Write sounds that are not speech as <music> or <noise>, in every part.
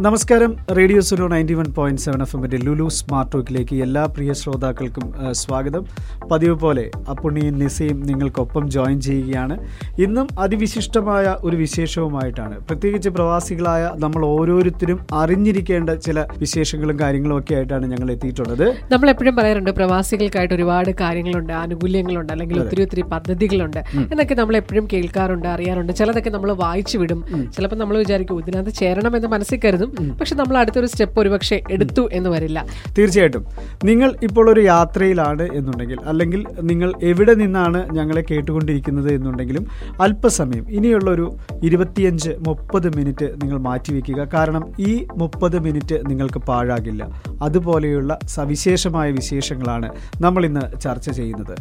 നമസ്കാരം. Radio Suno ninety one point seven F എമ്മിന്റെ Lulu smart ടോക്കിലേക്ക് എല്ലാ പ്രിയ ശ്രോതാക്കൾക്കും സ്വാഗതം. പതിവ് പോലെ അപ്പുണ്ണിയും നിസയും നിങ്ങൾക്കൊപ്പം ജോയിൻ ചെയ്യുകയാണ്. ഇന്നും അതിവിശിഷ്ടമായ ഒരു വിശേഷവുമായിട്ടാണ്. പ്രത്യേകിച്ച് പ്രവാസികളായ നമ്മൾ ഓരോരുത്തരും അറിഞ്ഞിരിക്കേണ്ട ചില വിശേഷങ്ങളും കാര്യങ്ങളും ഒക്കെ ആയിട്ടാണ് ഞങ്ങൾ എത്തിയിട്ടുള്ളത്. നമ്മൾ എപ്പോഴും പറയാറുണ്ട് പ്രവാസികൾക്കായിട്ട് ഒരുപാട് കാര്യങ്ങളുണ്ട് ആനുകൂല്യങ്ങളുണ്ട് അല്ലെങ്കിൽ ഒത്തിരി ഒത്തിരി പദ്ധതികളുണ്ട്. എന്നൊക്കെ നമ്മൾ എപ്പോഴും കേൾക്കാറുണ്ട് അറിയാറുണ്ട്. ചിലതൊക്കെ നമ്മൾ വായിച്ചു വിടും. ചിലപ്പോൾ നമ്മൾ വിചാരിക്കും ഇതിനകത്ത് ചേരണം എന്ന് മനസ്സിൽ കരുതും. പക്ഷെ നമ്മൾ അടുത്തൊരു സ്റ്റെപ്പ് ഒരുപക്ഷെ എടുത്തു എന്ന് വരില്ല. തീർച്ചയായിട്ടും. നിങ്ങൾ ഇപ്പോൾ ഒരു യാത്രയിലാണ് എന്നുണ്ടെങ്കിൽ അല്ലെങ്കിൽ നിങ്ങൾ എവിടെ നിന്നാണ് ഞങ്ങളെ കേട്ടുകൊണ്ടിരിക്കുന്നത് എന്നുണ്ടെങ്കിലും അല്പസമയം ഇനിയുള്ള ഒരു ഇരുപത്തിയഞ്ച് മുപ്പത് മിനിറ്റ് നിങ്ങൾ മാറ്റിവെക്കുക. കാരണം ഈ മുപ്പത് മിനിറ്റ് നിങ്ങൾക്ക് പാഴാകില്ല. അതുപോലെയുള്ള സവിശേഷമായ വിശേഷങ്ങളാണ് നമ്മൾ ഇന്ന് ചർച്ച ചെയ്യുന്നത്.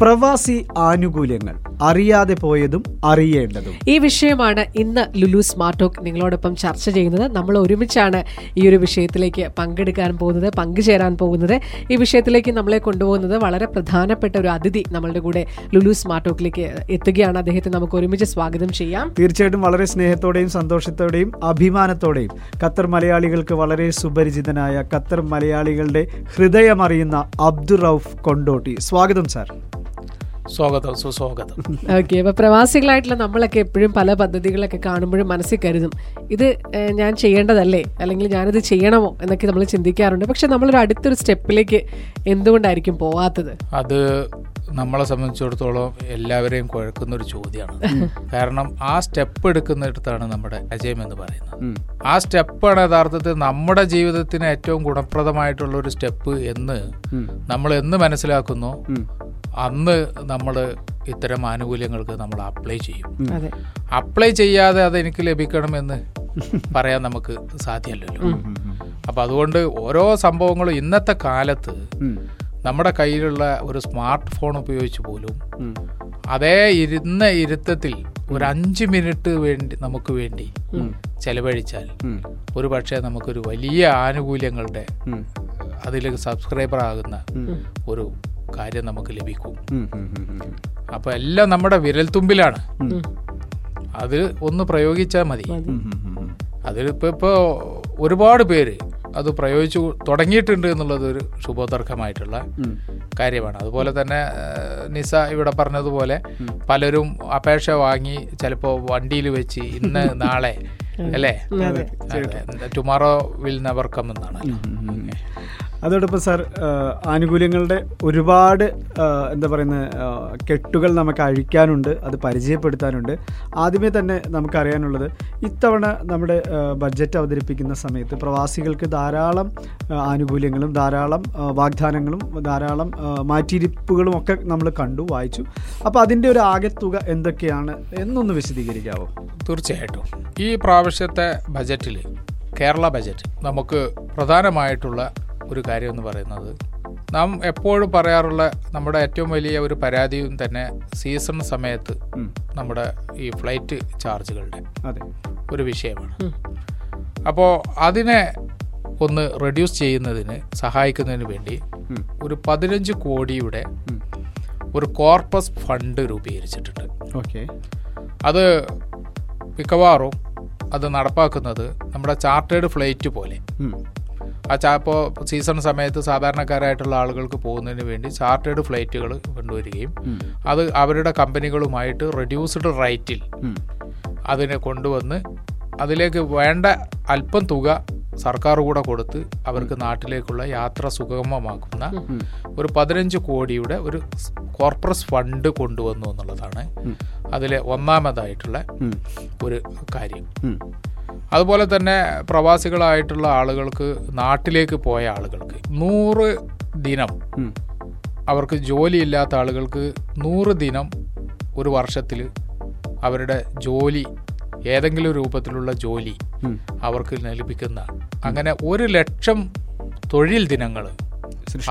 പ്രവാസി ആനുകൂല്യങ്ങൾ അറിയാതെ പോയതും അറിയേണ്ടതും. ഈ വിഷയമാണ് ഇന്ന് ലുലു സ്മാർട്ട് ടോക്ക് നിങ്ങളോടൊപ്പം ചർച്ച ചെയ്യുന്നത്. നമ്മൾ ഒരുമിച്ചാണ് ഈ ഒരു വിഷയത്തിലേക്ക് പങ്കെടുക്കാൻ പോകുന്നത് പങ്കുചേരാൻ പോകുന്നത്. ഈ വിഷയത്തിലേക്ക് നമ്മളെ കൊണ്ടുപോകുന്നത് വളരെ പ്രധാനപ്പെട്ട ഒരു അതിഥി നമ്മളുടെ കൂടെ ലുലു സ്മാർട്ട് ടോക്കിലേക്ക് എത്തുകയാണ്. അദ്ദേഹത്തെ നമുക്ക് ഒരുമിച്ച് സ്വാഗതം ചെയ്യാം. തീർച്ചയായിട്ടും വളരെ സ്നേഹത്തോടെയും സന്തോഷത്തോടെയും അഭിമാനത്തോടെയും ഖത്തർ മലയാളികൾക്ക് വളരെ സുപരിചിതനായ ഖത്തർ മലയാളികളുടെ ഹൃദയമറിയുന്ന അബ്ദുൾ റൌഫ് കൊണ്ടോട്ടി. സ്വാഗതം സാർ. സ്വാഗതം സുസ്വാഗതം. ഓക്കെ അപ്പൊ പ്രവാസികളായിട്ടുള്ള നമ്മളൊക്കെ എപ്പോഴും പല പദ്ധതികളൊക്കെ കാണുമ്പോഴും മനസ്സിൽ കരുതും. ഇത് ഞാൻ ചെയ്യേണ്ടതല്ലേ? അല്ലെങ്കിൽ ഞാനിത് ചെയ്യണമോ? എന്നൊക്കെ നമ്മൾ ചിന്തിക്കാറുണ്ട്. പക്ഷെ നമ്മളൊരു അടുത്തൊരു സ്റ്റെപ്പിലേക്ക് എന്തുകൊണ്ടായിരിക്കും പോവാത്തത്? അത് നമ്മളെ സംബന്ധിച്ചിടത്തോളം എല്ലാവരെയും കുഴക്കുന്ന ഒരു ചോദ്യമാണ്. കാരണം ആ സ്റ്റെപ്പ് എടുക്കുന്നിടത്താണ് നമ്മുടെ അജയം എന്ന് പറയുന്നത്. ആ സ്റ്റെപ്പാണ് യഥാർത്ഥത്തിൽ നമ്മുടെ ജീവിതത്തിന് ഏറ്റവും ഗുണപ്രദമായിട്ടുള്ള ഒരു സ്റ്റെപ്പ് എന്ന് നമ്മൾ എന്ന് മനസ്സിലാക്കുന്നു. അന്ന് നമ്മൾ ഇത്തരം ആനുകൂല്യങ്ങൾക്ക് നമ്മൾ അപ്ലൈ ചെയ്യും. അതെ. അപ്ലൈ ചെയ്യാതെ അത് എനിക്ക് ലഭിക്കണമെന്ന് പറയാൻ നമുക്ക് സാധ്യമല്ലല്ലോ. അപ്പൊ അതുകൊണ്ട് ഓരോ സംഭവങ്ങളും ഇന്നത്തെ കാലത്ത് നമ്മുടെ കയ്യിലുള്ള ഒരു സ്മാർട്ട് ഫോൺ ഉപയോഗിച്ച് പോലും അതേ ഇരുന്ന ഇരുത്തത്തിൽ ഒരു അഞ്ച് മിനിറ്റ് വേണ്ടി നമുക്ക് വേണ്ടി ചെലവഴിച്ചാൽ ഒരു പക്ഷേ നമുക്കൊരു വലിയ ആനുകൂല്യങ്ങളുടെ അതിലേക്ക് സബ്സ്ക്രൈബർ ആകുന്ന ഒരു കാര്യം നമുക്ക് ലഭിക്കും. അപ്പൊ എല്ലാം നമ്മുടെ വിരൽത്തുമ്പിലാണ്. അത് ഒന്ന് പ്രയോഗിച്ചാൽ മതി. അതിലിപ്പോ ഇപ്പോൾ ഒരുപാട് പേര് അത് പ്രയോഗിച്ചു തുടങ്ങിയിട്ടുണ്ട് എന്നുള്ളത് ഒരു ശുഭോദർക്കമായിട്ടുള്ള കാര്യമാണ്. അതുപോലെ തന്നെ നിസ ഇവിടെ പറഞ്ഞതുപോലെ പലരും അപേക്ഷ വാങ്ങി ചിലപ്പോൾ വണ്ടിയിൽ വെച്ച് ഇന്ന് <laughs> നാളെ അല്ലേ? ടുമാറോ വിൽ നെവർ കം എന്നാണ്. അതോടൊപ്പം സാർ ആനുകൂല്യങ്ങളുടെ ഒരുപാട് എന്താ പറയുന്ന കെട്ടുകൾ നമുക്ക് അഴിക്കാനുണ്ട് അത് പരിചയപ്പെടുത്താനുണ്ട്. ആദ്യമേ തന്നെ നമുക്കറിയാനുള്ളത് ഇത്തവണ നമ്മുടെ ബഡ്ജറ്റ് അവതരിപ്പിക്കുന്ന സമയത്ത് പ്രവാസികൾക്ക് ധാരാളം ആനുകൂല്യങ്ങളും ധാരാളം വാഗ്ദാനങ്ങളും ധാരാളം മാറ്റിയിരിപ്പുകളും ഒക്കെ നമ്മൾ കണ്ടു വായിച്ചു. അപ്പോൾ അതിന്റെ ഒരു ആകെത്തുക എന്തൊക്കെയാണ് എന്നൊന്ന് വിശദീകരിക്കാവോ? തീർച്ചയായിട്ടും. ഈ പ്രാവശ്യത്തെ ബജറ്റിൽ കേരള ബജറ്റ് നമുക്ക് പ്രധാനമായിട്ടുള്ള ഒരു കാര്യം എന്ന് പറയുന്നത്. നാം എപ്പോഴും പറയാറുള്ള നമ്മുടെ ഏറ്റവും വലിയ ഒരു പരാതിയും തന്നെ സീസൺ സമയത്ത് നമ്മുടെ ഈ ഫ്ലൈറ്റ് ചാർജുകളുടെ അതെ. ഒരു വിഷയമാണ്. അപ്പോൾ അതിനെ ഒന്ന് റെഡ്യൂസ് ചെയ്യുന്നതിന് സഹായിക്കുന്നതിന് വേണ്ടി ഒരു പതിനഞ്ച് കോടിയുടെ ഒരു കോർപ്പസ് ഫണ്ട് രൂപീകരിച്ചിട്ടുണ്ട്. ഓക്കെ. അത് മിക്കവാറും അത് നടപ്പാക്കുന്നത് നമ്മുടെ ചാർട്ടേഡ് ഫ്ലൈറ്റ് പോലെ. ആ ചാ ഇപ്പോൾ സീസൺ സമയത്ത് സാധാരണക്കാരായിട്ടുള്ള ആളുകൾക്ക് പോകുന്നതിന് വേണ്ടി ചാർട്ടേഡ് ഫ്ലൈറ്റുകൾ കൊണ്ടുവരികയും അത് അവരുടെ കമ്പനികളുമായിട്ട് റെഡ്യൂസ്ഡ് റൈറ്റിൽ അതിനെ കൊണ്ടുവന്ന് അതിലേക്ക് വേണ്ട അല്പം തുക സർക്കാർ കൂടെ കൊടുത്ത് അവർക്ക് നാട്ടിലേക്കുള്ള യാത്ര സുഗമമാക്കുന്ന ഒരു പതിനഞ്ച് കോടിയുടെ ഒരു കോർപ്പറസ് ഫണ്ട് കൊണ്ടുവന്നു എന്നുള്ളതാണ് അതിലെ ഒന്നാമതായിട്ടുള്ള ഒരു കാര്യം. അതുപോലെ തന്നെ പ്രവാസികളായിട്ടുള്ള ആളുകൾക്ക് നാട്ടിലേക്ക് പോയ ആളുകൾക്ക് നൂറ് ദിനം അവർക്ക് ജോലിയില്ലാത്ത ആളുകൾക്ക് നൂറ് ദിനം ഒരു വർഷത്തിൽ അവരുടെ ജോലി ഏതെങ്കിലും രൂപത്തിലുള്ള ജോലി അവർക്ക് ലഭിക്കുന്ന അങ്ങനെ ഒരു ലക്ഷം തൊഴിൽ ദിനങ്ങൾ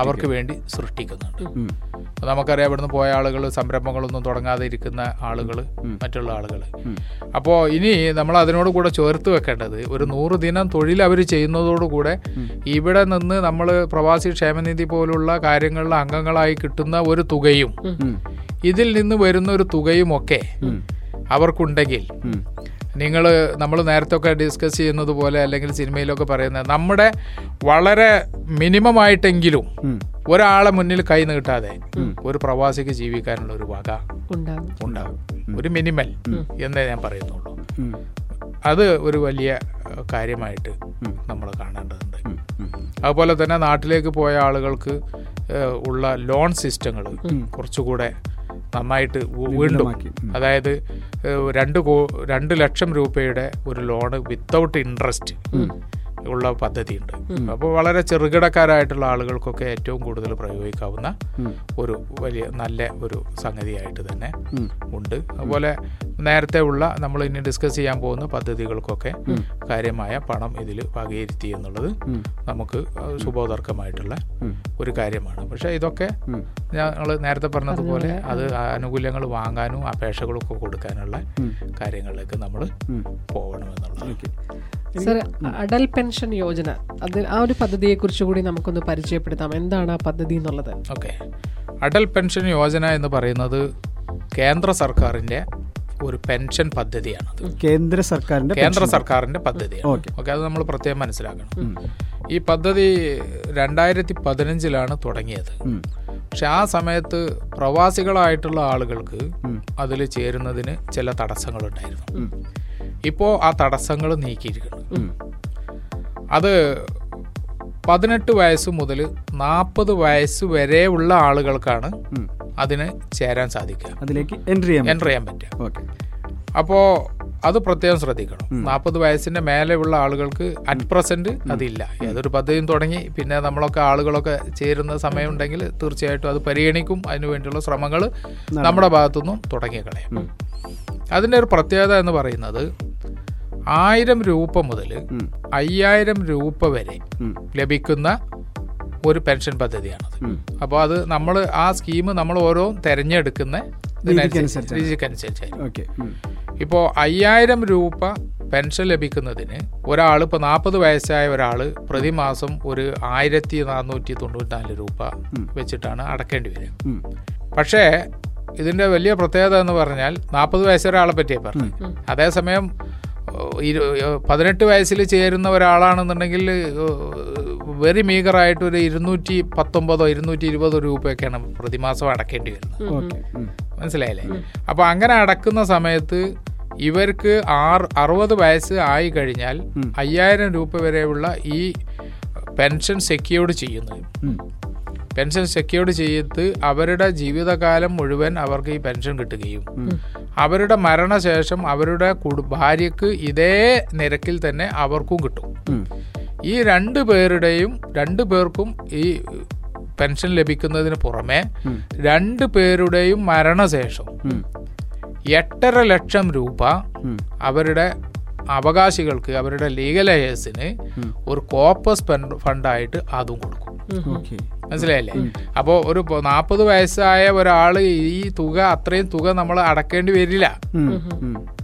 അവർക്ക് വേണ്ടി സൃഷ്ടിക്കുന്നുണ്ട്. അപ്പൊ നമുക്കറിയാം ഇവിടുന്ന് പോയ ആളുകൾ സംരംഭങ്ങളൊന്നും തുടങ്ങാതെ ഇരിക്കുന്ന ആളുകൾ മറ്റുള്ള ആളുകൾ അപ്പോൾ ഇനി നമ്മൾ അതിനോട് കൂടെ ചേർത്ത് വെക്കേണ്ടത് ഒരു നൂറ് ദിനം തൊഴിൽ അവർ ചെയ്യുന്നതോടുകൂടെ ഇവിടെ നിന്ന് നമ്മൾ പ്രവാസി ക്ഷേമനിധി പോലുള്ള കാര്യങ്ങളിൽ അംഗങ്ങളായി കിട്ടുന്ന ഒരു തുകയും ഇതിൽ നിന്ന് വരുന്ന ഒരു തുകയും ഒക്കെ അവർക്കുണ്ടെങ്കിൽ നിങ്ങൾ നമ്മൾ നേരത്തെ ഒക്കെ ഡിസ്കസ് ചെയ്യുന്നത് പോലെ അല്ലെങ്കിൽ സിനിമയിലൊക്കെ പറയുന്നത് നമ്മുടെ വളരെ മിനിമം ആയിട്ടെങ്കിലും ഒരാളെ മുന്നിൽ കൈ നീട്ടാതെ ഒരു പ്രവാസിക്ക് ജീവിക്കാനുള്ള ഒരു വക ഉണ്ടാകും ഒരു മിനിമൽ എന്നേ ഞാൻ പറയുന്നുള്ളൂ. അത് ഒരു വലിയ കാര്യമായിട്ട് നമ്മൾ കാണേണ്ടതുണ്ട്. അതുപോലെ തന്നെ നാട്ടിലേക്ക് പോയ ആളുകൾക്ക് ഉള്ള ലോൺ സിസ്റ്റങ്ങൾ കുറച്ചുകൂടെ നന്നായിട്ട് വീണ്ടും. അതായത് രണ്ട് കോ രണ്ട് ലക്ഷം രൂപയുടെ ഒരു ലോണ് വിത്തൗട്ട് ഇൻട്രസ്റ്റ് ഉള്ള പദ്ധതിയുണ്ട്. അപ്പോൾ വളരെ ചെറുകിടക്കാരായിട്ടുള്ള ആളുകൾക്കൊക്കെ ഏറ്റവും കൂടുതൽ പ്രയോഗിക്കാവുന്ന ഒരു വലിയ നല്ല ഒരു സംഗതിയായിട്ട് തന്നെ ഉണ്ട്. അതുപോലെ നേരത്തെ ഉള്ള നമ്മൾ ഇനി ഡിസ്കസ് ചെയ്യാൻ പോകുന്ന പദ്ധതികൾക്കൊക്കെ കാര്യമായ പണം ഇതിൽ വകയിരുത്തി എന്നുള്ളത് നമുക്ക് ശുഭോദർക്കമായിട്ടുള്ള ഒരു കാര്യമാണ്. പക്ഷേ ഇതൊക്കെ. ഞങ്ങൾ നേരത്തെ പറഞ്ഞതുപോലെ അത് ആനുകൂല്യങ്ങൾ വാങ്ങാനും അപേക്ഷകളൊക്കെ കൊടുക്കാനുള്ള. കാര്യങ്ങളിലേക്ക് നമ്മൾ പോകണം പോകണമെന്നുള്ളത് സർ അടൽ പെൻഷൻ യോജന അത് ആ ഒരു പദ്ധതിയെ കുറിച്ച് കൂടി നമുക്കൊന്ന് പരിചയപ്പെടുത്താം. എന്താണ് ആ പദ്ധതി എന്നുള്ളത്? ഓക്കെ. അടൽ പെൻഷൻ യോജന എന്ന് പറയുന്നത് കേന്ദ്ര സർക്കാരിന്റെ ഒരു പെൻഷൻ പദ്ധതിയാണ് കേന്ദ്ര സർക്കാരിന്റെ കേന്ദ്ര സർക്കാരിന്റെ പദ്ധതിയാണ്. ഓക്കെ. അത് നമ്മൾ പ്രത്യേകം മനസ്സിലാക്കണം. ഈ പദ്ധതി രണ്ടായിരത്തി പതിനഞ്ചിലാണ് തുടങ്ങിയത്. പക്ഷെ ആ സമയത്ത് പ്രവാസികളായിട്ടുള്ള ആളുകൾക്ക്. അതിൽ ചേരുന്നതിന് ചില തടസ്സങ്ങൾ ഉണ്ടായിരുന്നു ഇപ്പോൾ ആ തടസ്സങ്ങൾ നീക്കിയിരിക്കുന്നു. അത് പതിനെട്ട് വയസ്സ് മുതൽ നാൽപ്പത് വയസ്സ് വരെ ഉള്ള ആളുകൾക്കാണ്. അതിന് ചേരാൻ സാധിക്കുക. അതിലേക്ക് എൻട്രി ചെയ്യാൻ എൻട്രി ചെയ്യാൻ പറ്റുക. അപ്പോൾ അത് പ്രത്യേകം ശ്രദ്ധിക്കണം. നാൽപ്പത് വയസ്സിന്റെ മേലെയുള്ള ആളുകൾക്ക് അറ്റ് പ്രസന്റ് അതില്ല. ഏതൊരു പദ്ധതിയും തുടങ്ങി പിന്നെ നമ്മളൊക്കെ ആളുകളൊക്കെ ചേരുന്ന സമയമുണ്ടെങ്കിൽ തീർച്ചയായിട്ടും അത് പരിഗണിക്കും. അതിനു വേണ്ടിയുള്ള ശ്രമങ്ങൾ നമ്മുടെ ഭാഗത്തുനിന്നും തുടങ്ങി കളയും അതിന്റെ ഒരു പ്രത്യേകത എന്ന് പറയുന്നത് ആയിരം രൂപ മുതൽ. അയ്യായിരം രൂപ വരെ ലഭിക്കുന്ന ഒരു പെൻഷൻ പദ്ധതിയാണത്. അപ്പോൾ അത് നമ്മൾ ആ സ്കീം നമ്മൾ ഓരോ തിരഞ്ഞെടുക്കുന്ന. രീതിക്കനുസരിച്ചായിരിക്കും. ഇപ്പോൾ അയ്യായിരം രൂപ പെൻഷൻ ലഭിക്കുന്നതിന് ഒരാൾ ഇപ്പോൾ നാൽപ്പത് വയസ്സായ ഒരാൾ പ്രതിമാസം ഒരു ആയിരത്തി നാനൂറ്റി തൊണ്ണൂറ്റിനാല് രൂപ വെച്ചിട്ടാണ് അടക്കേണ്ടി വരിക. പക്ഷേ ഇതിന്റെ വലിയ പ്രത്യേകത എന്ന് പറഞ്ഞാൽ നാൽപ്പത് വയസ്സൊരാളെ പറ്റിയേ പറഞ്ഞു. അതേസമയം പതിനെട്ട് വയസ്സിൽ ചേരുന്ന ഒരാളാണെന്നുണ്ടെങ്കിൽ വെരി മീഗറായിട്ട് ഒരു ഇരുന്നൂറ്റി പത്തൊമ്പതോ ഇരുന്നൂറ്റി ഇരുപതോ രൂപയൊക്കെയാണ് പ്രതിമാസം അടക്കേണ്ടി വരുന്നത്. മനസ്സിലായില്ലേ? അപ്പൊ അങ്ങനെ അടക്കുന്ന സമയത്ത് ഇവർക്ക് ആറ് അറുപത് വയസ്സ് ആയി കഴിഞ്ഞാൽ അയ്യായിരം രൂപ വരെയുള്ള ഈ പെൻഷൻ സെക്യൂർഡ് ചെയ്യുന്നത്. പെൻഷൻ സെക്യൂർഡ് ചെയ്ത് അവരുടെ ജീവിതകാലം മുഴുവൻ അവർക്ക് ഈ പെൻഷൻ കിട്ടുകയും. അവരുടെ മരണശേഷം അവരുടെ ഭാര്യക്ക് ഇതേ നിരക്കിൽ തന്നെ അവർക്കും കിട്ടും. ഈ രണ്ട് പേരുടെയും രണ്ട് പേർക്കും ഈ പെൻഷൻ ലഭിക്കുന്നതിന് പുറമെ രണ്ട് പേരുടെയും മരണശേഷം. എട്ടര ലക്ഷം രൂപ അവരുടെ അവകാശികൾക്ക് അവരുടെ ലീഗൽ ഒരു കോപ്പസ് ഫണ്ടായിട്ട് അതും കൊടുക്കും. മനസ്സിലായില്ലേ? അപ്പോൾ ഒരു നാൽപ്പത് വയസ്സായ ഒരാൾ ഈ തുക അത്രയും തുക നമ്മൾ അടക്കേണ്ടി വരില്ല.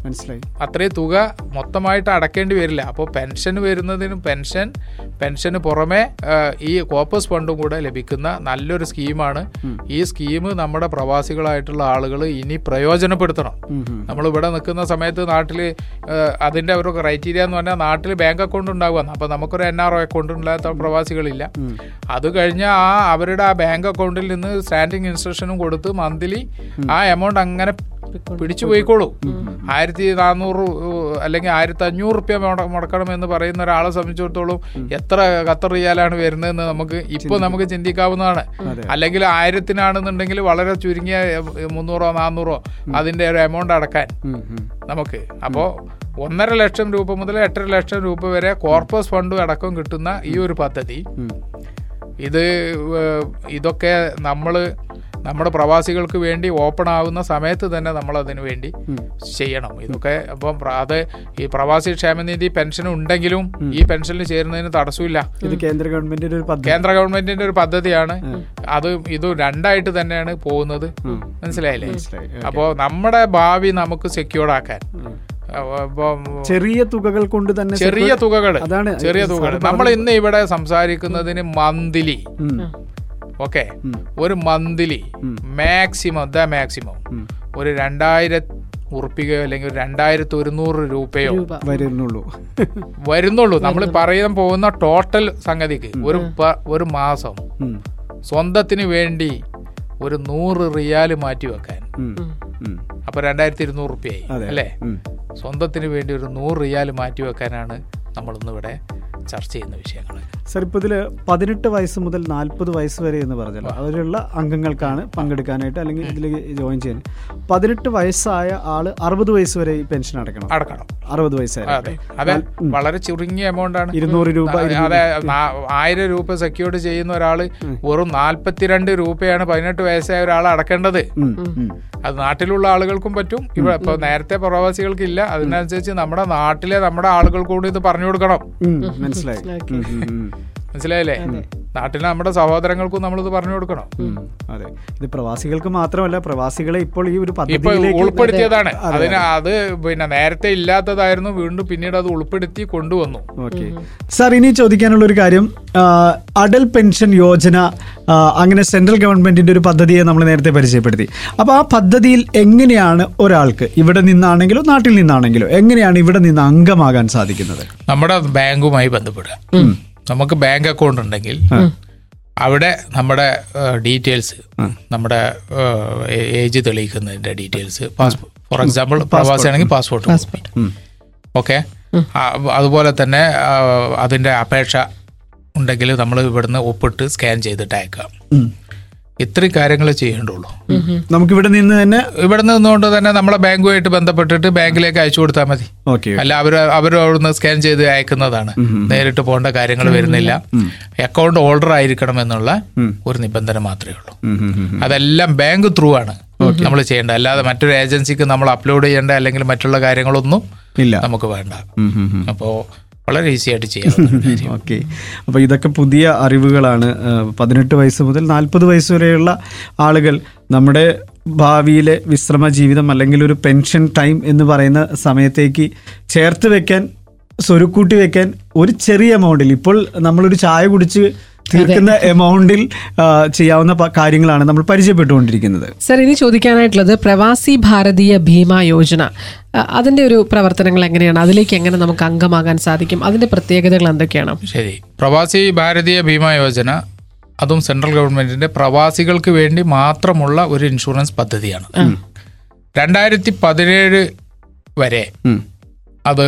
മനസ്സിലായി. അത്രയും തുക മൊത്തമായിട്ട് അടക്കേണ്ടി വരില്ല. അപ്പോൾ പെൻഷൻ വരുന്നതിന് പെൻഷൻ പെൻഷന് പുറമെ ഈ കോപ്പസ് ഫണ്ടും കൂടെ ലഭിക്കുന്ന നല്ലൊരു സ്കീമാണ്. ഈ സ്കീം നമ്മുടെ പ്രവാസികളായിട്ടുള്ള ആളുകൾ ഇനി പ്രയോജനപ്പെടുത്തണം. നമ്മൾ ഇവിടെ നിൽക്കുന്ന സമയത്ത് നാട്ടിൽ അതിന്റെ ഒരു ക്രൈറ്റീരിയ എന്ന് പറഞ്ഞാൽ നാട്ടിൽ ബാങ്ക് അക്കൗണ്ട് ഉണ്ടാകുമെന്ന് അപ്പോൾ നമുക്കൊരു എൻ ആർ ഒ അക്കൗണ്ട് ഇല്ലാത്ത പ്രവാസികളില്ല. അത് കഴിഞ്ഞ് ആ അവരുടെ ആ ബാങ്ക് അക്കൗണ്ടിൽ നിന്ന് സ്റ്റാൻഡിങ് ഇൻസ്ട്രക്ഷനും കൊടുത്ത് മന്ത്ലി ആ എമൗണ്ട് അങ്ങനെ പിടിച്ചു പോയിക്കോളൂ ആയിരത്തി നാനൂറ് അല്ലെങ്കിൽ ആയിരത്തി അഞ്ഞൂറ് റുപ്യ മുടക്കണം എന്ന് പറയുന്ന ഒരാളെ സംബന്ധിച്ചിടത്തോളം എത്ര ഖത്തർ റിയാലാണ് വരുന്നതെന്ന് നമുക്ക് ഇപ്പോൾ നമുക്ക് ചിന്തിക്കാവുന്നതാണ്. അല്ലെങ്കിൽ ആയിരത്തിനാണെന്നുണ്ടെങ്കിൽ വളരെ ചുരുങ്ങിയ മുന്നൂറോ നാനൂറോ അതിന്റെ ഒരു എമൗണ്ട് അടക്കാൻ. നമുക്ക് അപ്പോ ഒന്നര ലക്ഷം രൂപ മുതൽ എട്ടര ലക്ഷം രൂപ വരെ കോർപ്പസ് ഫണ്ടും അടക്കം കിട്ടുന്ന ഈ ഒരു പദ്ധതി. ഇത് ഇതൊക്കെ നമ്മൾ നമ്മുടെ പ്രവാസികൾക്ക് വേണ്ടി ഓപ്പൺ ആവുന്ന സമയത്ത് തന്നെ നമ്മൾ അതിന് വേണ്ടി ചെയ്യണം. ഇതൊക്കെ അപ്പം അത് ഈ പ്രവാസി ക്ഷേമനിധി പെൻഷൻ ഉണ്ടെങ്കിലും ഈ പെൻഷനിൽ ചേരുന്നതിന് തടസ്സമില്ല. ഇത് കേന്ദ്ര ഗവൺമെന്റിന്റെ ഒരു കേന്ദ്ര ഗവൺമെന്റിന്റെ ഒരു പദ്ധതിയാണ്. അത് ഇത് രണ്ടായിട്ട് തന്നെയാണ് പോകുന്നത്. മനസ്സിലായില്ലേ? അപ്പോ അപ്പോൾ നമ്മുടെ ഭാവി നമുക്ക് സെക്യൂർഡ് ആക്കാൻ. ചെറിയ തുകകൾ കൊണ്ട് തന്നെ ചെറിയ തുകകൾ അതാണ് ചെറിയ തുകകൾ നമ്മൾ ഇന്ന് ഇവിടെ സംസാരിക്കുന്നതിന് മന്തിലി. ഓക്കെ? ഒരു മന്തിലി. Maximum the maximum. ഒരു രണ്ടായിരത്തി ഉറപ്പിക്കുകയോ അല്ലെങ്കിൽ ഒരു രണ്ടായിരത്തി ഒരുന്നൂറ് രൂപയോ വരുന്നുള്ളൂ. വരുന്നുള്ളൂ. നമ്മൾ പറയാൻ പോകുന്ന ടോട്ടൽ സംഗതിക്ക് ഒരു ഒരു മാസം. സ്വന്തത്തിന് വേണ്ടി ഒരു നൂറ് റിയാൽ മാറ്റി വെക്കാൻ. അപ്പൊ രണ്ടായിരത്തി ഇരുന്നൂറ് റുപ്യായി. അല്ലേ. സ്വന്തത്തിന് വേണ്ടി ഒരു നൂറ് റിയാൽ മാറ്റി വെക്കാനാണ് നമ്മളിന്നിവിടെ ചർച്ച ചെയ്യുന്ന വിഷയങ്ങൾ സർ ഇപ്പോൾ ഇതിൽ പതിനെട്ട് വയസ്സ് മുതൽ നാൽപ്പത് വയസ്സ് വരെ എന്ന് പറഞ്ഞല്ലോ. അവരുള്ള അംഗങ്ങൾക്കാണ് പങ്കെടുക്കാനായിട്ട് അല്ലെങ്കിൽ ഇതിൽ ജോയിൻ ചെയ്യാൻ പതിനെട്ട് വയസ്സായ ആൾ അറുപത് വയസ്സ് വരെ ഈ പെൻഷൻ അടക്കണം അടക്കണം. അറുപത് വയസ്സായി. അതെ. അതെ. വളരെ ചുരുങ്ങിയ എമൗണ്ട് ആണ്. ഇരുന്നൂറ് രൂപ അതെ ആയിരം രൂപ സെക്യൂർഡ് ചെയ്യുന്ന ഒരാൾ വെറും നാല്പത്തിരണ്ട് രൂപയാണ് പതിനെട്ട് വയസ്സായ ഒരാൾ അടക്കേണ്ടത്. അത് നാട്ടിലുള്ള ആളുകൾക്കും പറ്റും. ഇവിടെ ഇപ്പൊ നേരത്തെ പ്രവാസികൾക്ക് ഇല്ല. അതിനനുസരിച്ച് നമ്മുടെ നാട്ടിലെ നമ്മുടെ ആളുകൾ കൂടി ഇത് പറഞ്ഞു കൊടുക്കണം. മനസ്സിലായി. മനസ്സിലായില്ലേ? നാട്ടിൽ നമ്മുടെ സഹോദരങ്ങൾക്കും നമ്മളിത് പറഞ്ഞു കൊടുക്കണം. അതെ. ഇത് പ്രവാസികൾക്ക് മാത്രമല്ല പ്രവാസികളെ ഇപ്പോൾ ഈ ഒരു ഇപ്പൊ ഉൾപ്പെടുത്തിയതാണ്. അതിന് അത്. പിന്നെ നേരത്തെ ഇല്ലാത്തതായിരുന്നു. വീണ്ടും പിന്നീട് അത് ഉൾപ്പെടുത്തി കൊണ്ടുവന്നു. ഓക്കെ. സാർ ഇനി ചോദിക്കാനുള്ള ഒരു കാര്യം അടൽ പെൻഷൻ യോജന അങ്ങനെ സെൻട്രൽ ഗവൺമെന്റിന്റെ ഒരു പദ്ധതിയെ നമ്മൾ നേരത്തെ പരിചയപ്പെടുത്തി. അപ്പോൾ ആ പദ്ധതിയിൽ എങ്ങനെയാണ് ഒരാൾക്ക് ഇവിടെ നിന്നാണെങ്കിലും നാട്ടിൽ നിന്നാണെങ്കിലും എങ്ങനെയാണ് ഇവിടെ നിന്ന് അംഗമാകാൻ സാധിക്കുന്നത്? നമ്മുടെ ബാങ്കുമായി ബന്ധപ്പെടുക. നമുക്ക് ബാങ്ക് അക്കൗണ്ട് ഉണ്ടെങ്കിൽ അവിടെ നമ്മുടെ ഡീറ്റെയിൽസ് നമ്മുടെ ഏജ് തെളിയിക്കുന്നതിന്റെ ഡീറ്റെയിൽസ് പാസ്പോർട്ട് ഫോർ എക്സാമ്പിൾ പ്രവാസി ആണെങ്കിൽ പാസ്പോർട്ട് ഓക്കെ? അതുപോലെ തന്നെ അതിന്റെ അപേക്ഷ ഉണ്ടെങ്കിൽ നമ്മൾ ഇവിടുന്ന് ഒപ്പിട്ട് സ്കാൻ ചെയ്തിട്ട് അയക്കാം ഇത്രയും കാര്യങ്ങൾ ചെയ്യേണ്ടുള്ളൂ. നമുക്ക് ഇവിടെ നിന്ന് തന്നെ ഇവിടെ നിന്നുകൊണ്ട് തന്നെ നമ്മളെ ബാങ്കുമായിട്ട് ബന്ധപ്പെട്ടിട്ട് ബാങ്കിലേക്ക് അയച്ചു കൊടുത്താൽ മതി. ഓക്കെ അല്ല അവർ അവർ അവിടുന്ന് സ്കാൻ ചെയ്ത് അയക്കുന്നതാണ്. നേരിട്ട് പോകേണ്ട കാര്യങ്ങൾ വരുന്നില്ല. അക്കൗണ്ട് ഹോൾഡർ ആയിരിക്കണം എന്നുള്ള ഒരു നിബന്ധന മാത്രമേ ഉള്ളൂ. അതെല്ലാം ബാങ്ക് ത്രൂ ആണ് നമ്മൾ ചെയ്യേണ്ടത്. അല്ലാതെ മറ്റൊരു ഏജൻസിക്ക് നമ്മൾ അപ്ലോഡ് ചെയ്യേണ്ട അല്ലെങ്കിൽ മറ്റുള്ള കാര്യങ്ങളൊന്നും ഇല്ല. നമുക്ക് വേണ്ട. അപ്പോൾ വളരെ ഈസി ആയിട്ട് ചെയ്യാം ഓക്കെ അപ്പോൾ ഇതൊക്കെ പുതിയ അറിവുകളാണ്. പതിനെട്ട് വയസ്സ് മുതൽ നാൽപ്പത് വയസ്സ് വരെയുള്ള ആളുകൾ നമ്മുടെ ഭാവിയിലെ വിശ്രമ ജീവിതം അല്ലെങ്കിൽ ഒരു പെൻഷൻ ടൈം എന്ന് പറയുന്ന സമയത്തേക്ക് ചേർത്ത് വെക്കാൻ സ്വരുക്കൂട്ടി വെക്കാൻ ഒരു ചെറിയ എമൗണ്ടിൽ ഇപ്പോൾ നമ്മളൊരു ചായ കുടിച്ച് തീർക്കുന്ന എമൗണ്ടിൽ ചെയ്യാവുന്ന കാര്യങ്ങളാണ് നമ്മൾ പരിചയപ്പെട്ടുകൊണ്ടിരിക്കുന്നത്. സർ ഇനി ചോദിക്കാനായിട്ടുള്ളത് പ്രവാസി ഭാരതീയ ഭീമ യോജന. അതിന്റെ ഒരു പ്രവർത്തനങ്ങൾ എങ്ങനെയാണ്? അതിലേക്ക് എങ്ങനെ നമുക്ക് അംഗമാകാൻ സാധിക്കും? അതിന്റെ പ്രത്യേകതകൾ എന്തൊക്കെയാണ്? ശരി. പ്രവാസി ഭാരതീയ ഭീമാ യോജന അതും സെൻട്രൽ ഗവൺമെന്റിന്റെ പ്രവാസികൾക്ക് വേണ്ടി മാത്രമുള്ള ഒരു ഇൻഷുറൻസ് പദ്ധതിയാണ്. രണ്ടായിരത്തി പതിനേഴ് വരെ അത്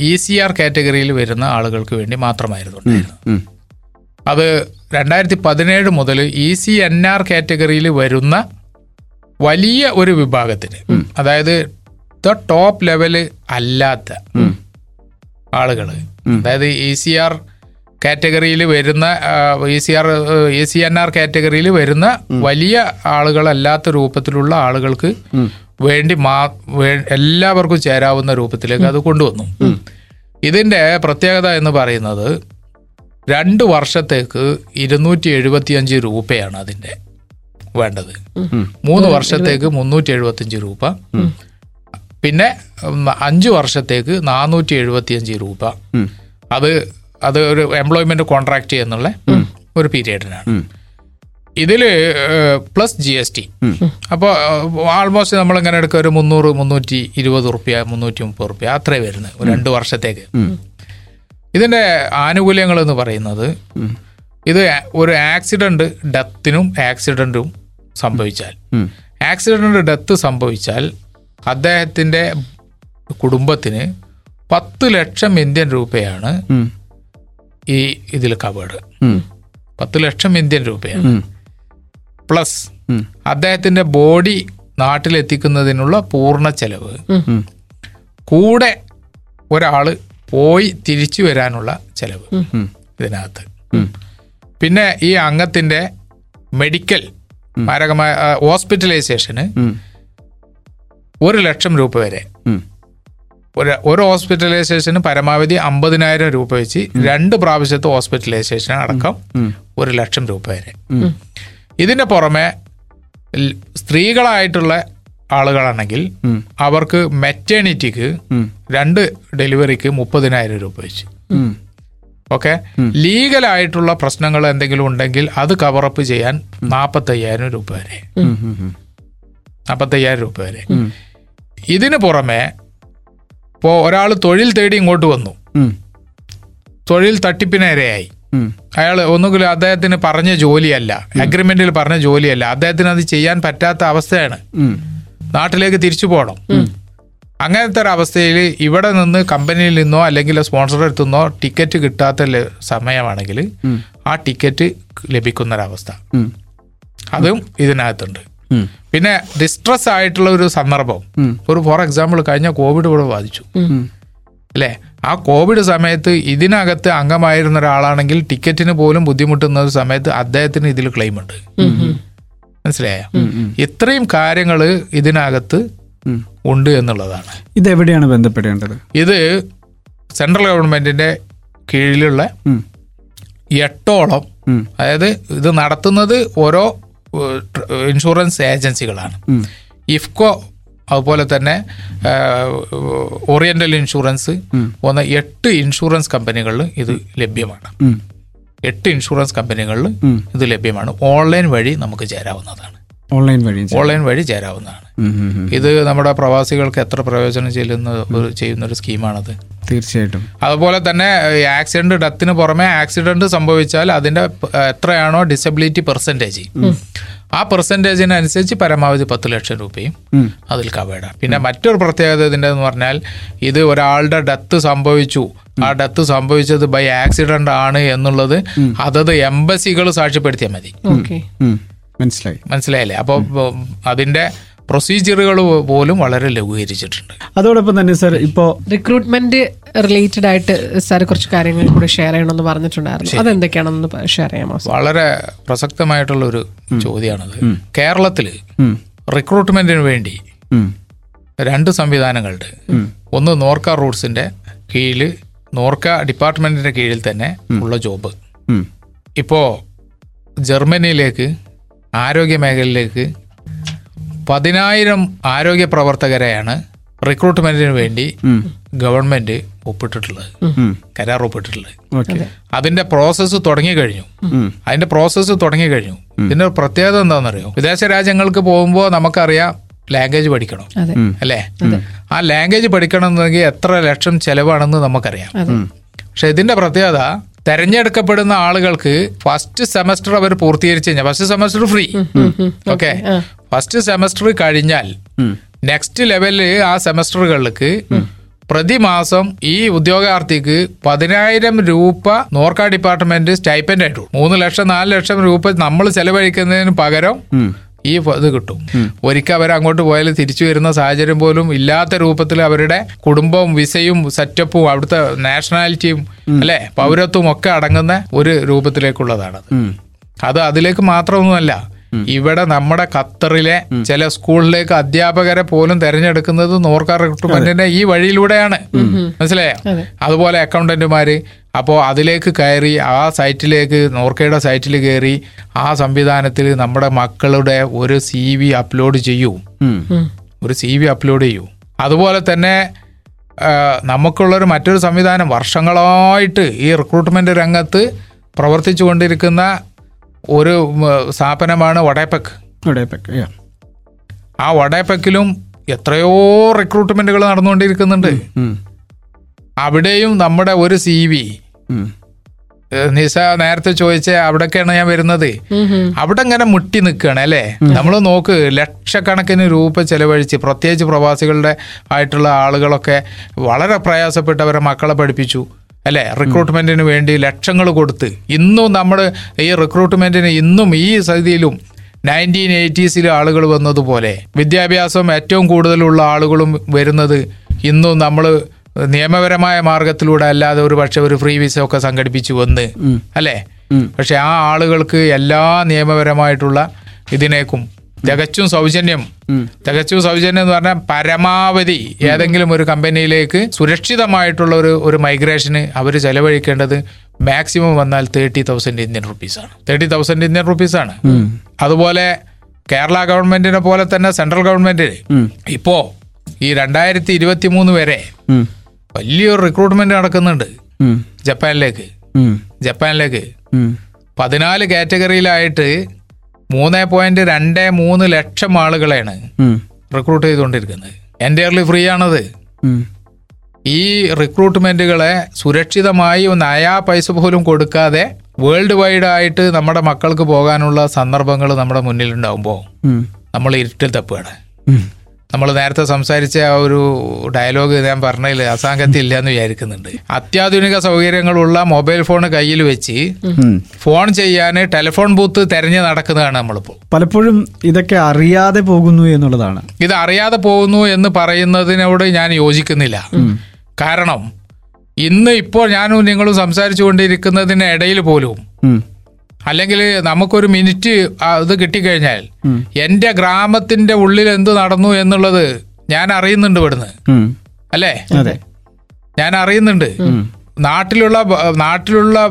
ഇ സി ആർ കാറ്റഗറിയിൽ വരുന്ന ആളുകൾക്ക് വേണ്ടി മാത്രമായിരുന്നു. അത് രണ്ടായിരത്തി പതിനേഴ് മുതൽ ഇ സി എൻ ആർ കാറ്റഗറിയിൽ വരുന്ന വലിയ ഒരു വിഭാഗത്തിന് അതായത് ദ ടോപ്പ് ലെവൽ അല്ലാത്ത ആളുകൾ. അതായത് ഇ സി ആർ കാറ്റഗറിയിൽ വരുന്ന E C R E C N R കാറ്റഗറിയിൽ വരുന്ന വലിയ ആളുകളല്ലാത്ത രൂപത്തിലുള്ള ആളുകൾക്ക് വേണ്ടി മാ എല്ലാവർക്കും ചേരാവുന്ന രൂപത്തിലേക്ക് അത് കൊണ്ടുവന്നു. ഇതിന്റെ പ്രത്യേകത എന്ന് പറയുന്നത് രണ്ട് വർഷത്തേക്ക് ഇരുന്നൂറ്റി എഴുപത്തിയഞ്ച് രൂപയാണ് അതിന്റെ വേണ്ടത്. മൂന്ന് വർഷത്തേക്ക് മുന്നൂറ്റി എഴുപത്തിയഞ്ച് രൂപ പിന്നെ അഞ്ച് വർഷത്തേക്ക് നാനൂറ്റി എഴുപത്തിയഞ്ച് രൂപ അത് അത് ഒരു എംപ്ലോയ്മെന്റ് കോൺട്രാക്ട് എന്നുള്ള ഒരു പീരീഡിനാണ് ഇതിൽ പ്ലസ് ജി എസ് ടി അപ്പോൾ ആൾമോസ്റ്റ് നമ്മളിങ്ങനെ എടുക്കുക ഒരു മുന്നൂറ് മുന്നൂറ്റി ഇരുപത് റുപ്യ മുന്നൂറ്റി മുപ്പത് റുപ്യ അത്രേ വരുന്നത്. രണ്ട് വർഷത്തേക്ക്. ഇതിന്റെ ആനുകൂല്യങ്ങൾ എന്ന് പറയുന്നത് ഇത് ഒരു ആക്സിഡന്റ് ഡെത്തിനും ആക്സിഡന്റും സംഭവിച്ചാൽ. ആക്സിഡന്റ് ഡെത്ത് സംഭവിച്ചാൽ അദ്ദേഹത്തിന്റെ കുടുംബത്തിന് പത്ത് ലക്ഷം ഇന്ത്യൻ രൂപയാണ് ഈ ഇതിൽ കവേഡ് പത്ത് ലക്ഷം ഇന്ത്യൻ രൂപയാണ്. പ്ലസ് അദ്ദേഹത്തിന്റെ ബോഡി നാട്ടിലെത്തിക്കുന്നതിനുള്ള പൂർണ ചെലവ്. കൂടെ ഒരാൾ പോയി തിരിച്ചു വരാനുള്ള ചെലവ് ഇതിനകത്ത്. പിന്നെ ഈ അംഗത്തിന്റെ മെഡിക്കൽ മാരകമായ ഹോസ്പിറ്റലൈസേഷന് ഒരു ലക്ഷം രൂപ വരെ. ഒരു ഒരു ഹോസ്പിറ്റലൈസേഷന് പരമാവധി അമ്പതിനായിരം രൂപ വെച്ച് രണ്ട് പ്രാവശ്യത്തെ ഹോസ്പിറ്റലൈസേഷൻ അടക്കം ഒരു ലക്ഷം രൂപ വരെ. ഇതിന്റെ പുറമെ സ്ത്രീകളായിട്ടുള്ള ആളുകളാണെങ്കിൽ അവർക്ക് മെറ്റേണിറ്റിക്ക് രണ്ട് ഡെലിവറിക്ക് മുപ്പതിനായിരം രൂപ വെച്ച്. ഓക്കെ? ലീഗലായിട്ടുള്ള പ്രശ്നങ്ങൾ എന്തെങ്കിലും ഉണ്ടെങ്കിൽ അത് കവറപ്പ് ചെയ്യാൻ നാൽപ്പത്തയ്യായിരം രൂപ വരെ. നാൽപ്പത്തയ്യായിരം രൂപ വരെ. ഇതിനു പുറമെ ഇപ്പോൾ ഒരാൾ തൊഴിൽ തേടി ഇങ്ങോട്ട് വന്നു. തൊഴിൽ തട്ടിപ്പിനിരയായി. അയാൾ ഒന്നുകിൽ അദ്ദേഹത്തിന് പറഞ്ഞ ജോലിയല്ല അഗ്രിമെന്റിൽ പറഞ്ഞ ജോലിയല്ല അദ്ദേഹത്തിന് അത് ചെയ്യാൻ പറ്റാത്ത അവസ്ഥയാണ്. നാട്ടിലേക്ക് തിരിച്ചു പോകണം അങ്ങനത്തെ ഒരു അവസ്ഥയിൽ ഇവിടെ നിന്ന് കമ്പനിയിൽ നിന്നോ അല്ലെങ്കിൽ സ്പോൺസറുടെ അടുത്തു നിന്നോ ടിക്കറ്റ് കിട്ടാത്ത സമയമാണെങ്കിൽ ആ ടിക്കറ്റ് ലഭിക്കുന്ന ഒരവസ്ഥ അതും ഇതിനകത്തുണ്ട്. പിന്നെ ഡിസ്ട്രസ് ആയിട്ടുള്ള ഒരു സന്ദർഭം. ഒരു ഫോർ എക്സാമ്പിൾ കഴിഞ്ഞ കോവിഡ് ഇവിടെ ബാധിച്ചു. അല്ലേ? ആ കോവിഡ് സമയത്ത് ഇതിനകത്ത് അംഗമായിരുന്ന ഒരാളാണെങ്കിൽ ടിക്കറ്റിന് പോലും ബുദ്ധിമുട്ടുന്ന ഒരു സമയത്ത് അദ്ദേഹത്തിന് ഇതിൽ ക്ലെയിം ഉണ്ട്. മനസ്സിലായോ? ഇത്രയും കാര്യങ്ങൾ ഇതിനകത്ത് ഉണ്ട് എന്നുള്ളതാണ്. ഇത് എവിടെയാണ് ബന്ധപ്പെടേണ്ടത്? ഇത് സെൻട്രൽ ഗവൺമെന്റിന്റെ കീഴിലുള്ള. എട്ടോളം അതായത് ഇത് നടത്തുന്നത് ഓരോ ഇൻഷുറൻസ് ഏജൻസികളാണ്. ഇഫ്കോ അതുപോലെ തന്നെ ഓറിയന്റൽ ഇൻഷുറൻസ് പോന്ന എട്ട് ഇൻഷുറൻസ് കമ്പനികളിൽ ഇത് ലഭ്യമാണ്. എട്ട് ഇൻഷുറൻസ് കമ്പനികളിൽ ഇത് ലഭ്യമാണ്. ഓൺലൈൻ വഴി നമുക്ക് ചേരാവുന്നതാണ്. ഓൺലൈൻ വഴി ഓൺലൈൻ വഴി ചേരാവുന്നതാണ്. ഇത് നമ്മുടെ പ്രവാസികൾക്ക് എത്ര പ്രയോജനം ചെല്ലുന്ന ഒരു ചെയ്യുന്ന ഒരു സ്കീമാണത്. തീർച്ചയായിട്ടും. അതുപോലെ തന്നെ ആക്സിഡന്റ് ഡെത്തിന് പുറമെ ആക്സിഡന്റ് സംഭവിച്ചാൽ അതിന്റെ എത്രയാണോ ഡിസബിലിറ്റി പെർസെന്റേജ് ആ പെർസെന്റേജിനനുസരിച്ച് പരമാവധി പത്ത് ലക്ഷം രൂപയും. അതിൽ കവേഡാണ് പിന്നെ മറ്റൊരു പ്രത്യേകത ഇതിന്റെ എന്ന് പറഞ്ഞാൽ ഇത് ഒരാളുടെ ഡെത്ത് സംഭവിച്ചു. ആ ഡെത്ത് സംഭവിച്ചത് ബൈ ആക്സിഡന്റ് ആണ് എന്നുള്ളത് അതത് എംബസികൾ സാക്ഷ്യപ്പെടുത്തിയാൽ മതി. മനസ്സിലായി. മനസ്സിലായില്ലേ? അപ്പോൾ അതിന്റെ പ്രൊസീജിയറുകൾ പോലും വളരെ ലഘൂകരിച്ചിട്ടുണ്ട്. അതോടൊപ്പം തന്നെ സാർ ഇപ്പോ റിക്രൂട്ട്മെന്റ് റിലേറ്റഡ് ആയിട്ട് സാർ കുറച്ച് കാര്യങ്ങൾ കൂടി ഷെയർ ചെയ്യണമെന്ന് പറഞ്ഞിട്ടുണ്ടായിരുന്നു. അതെന്തൊക്കെയാണെന്ന് ഷെയർ ചെയ്യാമോ വളരെ പ്രസക്തമായിട്ടുള്ള ഒരു ചോദ്യമാണത്. കേരളത്തിൽ റിക്രൂട്ട്മെന്റിന് വേണ്ടി രണ്ട് സംവിധാനങ്ങളുണ്ട്. ഒന്ന് നോർക്ക റൂട്ട്സിന്റെ കീഴിൽ നോർക്ക ഡിപ്പാർട്ട്മെന്റിന്റെ കീഴിൽ തന്നെ ഉള്ള ജോബ്. ഇപ്പോ ഇപ്പോൾ ജർമ്മനിയിലേക്ക് ആരോഗ്യ മേഖലയിലേക്ക് പതിനായിരം ആരോഗ്യ പ്രവർത്തകരെയാണ് റിക്രൂട്ട്മെന്റിന് വേണ്ടി ഗവൺമെന്റ് ഒപ്പിട്ടിട്ടുള്ളത്. കരാർ ഒപ്പിട്ടിട്ടുള്ളത്. അതിന്റെ പ്രോസസ്സ് തുടങ്ങി കഴിഞ്ഞു. അതിന്റെ പ്രോസസ്സ് തുടങ്ങി കഴിഞ്ഞു. ഇതിന്റെ ഒരു പ്രത്യേകത എന്താണെന്നറിയോ? വിദേശ രാജ്യങ്ങൾക്ക് പോകുമ്പോൾ നമുക്കറിയാം ലാംഗ്വേജ് പഠിക്കണം. അല്ലേ? ആ ലാംഗ്വേജ് പഠിക്കണം എന്നുണ്ടെങ്കിൽ എത്ര ലക്ഷം ചെലവാണെന്ന് നമുക്കറിയാം. പക്ഷെ ഇതിന്റെ പ്രത്യേകത തെരഞ്ഞെടുക്കപ്പെടുന്ന ആളുകൾക്ക് ഫസ്റ്റ് സെമസ്റ്റർ അവർ പൂർത്തീകരിച്ചു കഴിഞ്ഞാൽ first semester free okay first semester കഴിഞ്ഞാൽ നെക്സ്റ്റ് ലെവലിൽ ആ സെമസ്റ്ററുകൾക്ക് പ്രതിമാസം ഈ ഉദ്യോഗാർത്ഥിക്ക് പതിനായിരം രൂപ നോർക്ക ഡിപ്പാർട്ട്മെന്റ് സ്റ്റൈപ്പൻഡ് ആയിട്ടുള്ളൂ. മൂന്ന് ലക്ഷം നാല് ലക്ഷം രൂപ നമ്മൾ ചെലവഴിക്കുന്നതിന് പകരം. ഈ ഇത് കിട്ടും. ഒരിക്കൽ അവർ അങ്ങോട്ട് പോയാൽ തിരിച്ചു വരുന്ന സാഹചര്യം പോലും ഇല്ലാത്ത രൂപത്തിൽ അവരുടെ കുടുംബവും വിസയും സെറ്റപ്പും അവിടുത്തെ നാഷണാലിറ്റിയും അല്ലെ? പൗരത്വം ഒക്കെ അടങ്ങുന്ന ഒരു രൂപത്തിലേക്കുള്ളതാണ് അത് അതിലേക്ക് മാത്രമൊന്നുമല്ല. ഇവിടെ നമ്മുടെ ഖത്തറിലെ ചില സ്കൂളിലേക്ക് അധ്യാപകരെ പോലും തെരഞ്ഞെടുക്കുന്നത് നോർക്ക റിക്രൂട്ട്മെന്റിന്റെ ഈ വഴിയിലൂടെയാണ്. മനസ്സിലായോ? അതുപോലെ അക്കൗണ്ടന്റുമാര് അപ്പോൾ അതിലേക്ക് കയറി ആ സൈറ്റിലേക്ക് നോർക്കയുടെ സൈറ്റിൽ കയറി ആ സംവിധാനത്തിൽ നമ്മുടെ മക്കളുടെ ഒരു സി വി അപ്ലോഡ് ചെയ്യൂ. ഒരു സി വി അപ്ലോഡ് ചെയ്യൂ. അതുപോലെ തന്നെ നമുക്കുള്ളൊരു മറ്റൊരു സംവിധാനം വർഷങ്ങളായിട്ട് ഈ റിക്രൂട്ട്മെന്റ് രംഗത്ത് പ്രവർത്തിച്ചു കൊണ്ടിരിക്കുന്ന ഒരു സ്ഥാപനമാണ് വടേപ്പക്ക് വടേപ്പക്ക് ആ വടേപ്പക്കിലും എത്രയോ റിക്രൂട്ട്മെന്റുകൾ നടന്നുകൊണ്ടിരിക്കുന്നുണ്ട്. അവിടെയും നമ്മുടെ ഒരു സി വി നിസ നേരത്തെ ചോദിച്ച അവിടൊക്കെയാണ് ഞാൻ വരുന്നത്. അവിടെ ഇങ്ങനെ മുട്ടി നിൽക്കുകയാണ് അല്ലേ? നമ്മൾ നോക്ക് ലക്ഷക്കണക്കിന് രൂപ ചെലവഴിച്ച് പ്രത്യേകിച്ച് പ്രവാസികളുടെ ആയിട്ടുള്ള ആളുകളൊക്കെ വളരെ പ്രയാസപ്പെട്ടവരെ മക്കളെ പഠിപ്പിച്ചു. അല്ലെ? റിക്രൂട്ട്മെന്റിന് വേണ്ടി ലക്ഷങ്ങൾ കൊടുത്ത്. ഇന്നും നമ്മൾ ഈ റിക്രൂട്ട്മെന്റിന് ഇന്നും ഈ സ്ഥിതിയിലും നയന്റീൻ എയ്റ്റീസിൽ ആളുകൾ വന്നതുപോലെ വിദ്യാഭ്യാസം ഏറ്റവും കൂടുതലുള്ള ആളുകളും വരുന്നത് ഇന്നും നമ്മൾ നിയമപരമായ മാർഗത്തിലൂടെ അല്ലാതെ ഒരു പക്ഷെ ഒരു ഫ്രീ വിസ ഒക്കെ സംഘടിപ്പിച്ചു വന്ന്. അല്ലേ? പക്ഷെ ആ ആളുകൾക്ക് എല്ലാ നിയമപരമായിട്ടുള്ള ഇതിനേക്കും തികച്ചും സൗജന്യം. തികച്ചും സൗജന്യം എന്ന് പറഞ്ഞാൽ പരമാവധി ഏതെങ്കിലും ഒരു കമ്പനിയിലേക്ക് സുരക്ഷിതമായിട്ടുള്ള ഒരു ഒരു മൈഗ്രേഷന് അവർ ചെലവഴിക്കേണ്ടത് മാക്സിമം വന്നാൽ തേർട്ടി തൗസൻഡ് ഇന്ത്യൻ റുപ്പീസാണ് തേർട്ടി തൗസൻഡ് ഇന്ത്യൻ റുപ്പീസാണ് അതുപോലെ കേരള ഗവൺമെന്റിനെ പോലെ തന്നെ സെൻട്രൽ ഗവൺമെന്റിന് ഇപ്പോ ഈ രണ്ടായിരത്തി ഇരുപത്തി മൂന്ന് വരെ വലിയൊരു റിക്രൂട്ട്മെന്റ് നടക്കുന്നുണ്ട് ജപ്പാനിലേക്ക്. ജപ്പാനിലേക്ക്. പതിനാല് കാറ്റഗറിയിലായിട്ട് മൂന്ന് പോയിന്റ് രണ്ട് മൂന്ന് ലക്ഷം ആളുകളെയാണ്. റിക്രൂട്ട് ചെയ്തുകൊണ്ടിരിക്കുന്നത് എന്റയർലി ഫ്രീ ആണത്. ഈ റിക്രൂട്ട്മെന്റുകളെ സുരക്ഷിതമായി നയാ പൈസ പോലും കൊടുക്കാതെ വേൾഡ് വൈഡ് ആയിട്ട് നമ്മുടെ മക്കൾക്ക് പോകാനുള്ള സന്ദർഭങ്ങൾ നമ്മുടെ മുന്നിലുണ്ടാവുമ്പോൾ. നമ്മൾ ഇരുട്ടിൽ തപ്പുകയാണ്. നമ്മൾ നേരത്തെ സംസാരിച്ച ആ ഒരു ഡയലോഗ് ഞാൻ പറഞ്ഞതിൽ അസാങ്കത്യം ഇല്ല എന്ന് വിചാരിക്കുന്നുണ്ട്. അത്യാധുനിക സൗകര്യങ്ങളുള്ള മൊബൈൽ ഫോൺ കയ്യിൽ വെച്ച് ഫോൺ ചെയ്യാൻ ടെലിഫോൺ ബൂത്ത് തെരഞ്ഞു നടക്കുന്നതാണ് നമ്മളിപ്പോൾ. പലപ്പോഴും ഇതൊക്കെ അറിയാതെ പോകുന്നു എന്നുള്ളതാണ്. ഇത് അറിയാതെ പോകുന്നു എന്ന് പറയുന്നതിനോട് ഞാൻ യോജിക്കുന്നില്ല. കാരണം ഇന്ന് ഇപ്പോൾ ഞാനും നിങ്ങളും സംസാരിച്ചു കൊണ്ടിരിക്കുന്നതിന് ഇടയിൽ പോലും. അല്ലെങ്കിൽ നമുക്കൊരു മിനിറ്റ് അത് ഇത് കിട്ടിക്കഴിഞ്ഞാൽ എന്റെ ഗ്രാമത്തിന്റെ ഉള്ളിൽ എന്ത് നടന്നു എന്നുള്ളത് ഞാൻ അറിയുന്നുണ്ട് ഇവിടുന്ന്. അല്ലേ? ഞാൻ അറിയുന്നുണ്ട്. നാട്ടിലുള്ള നാട്ടിലുള്ള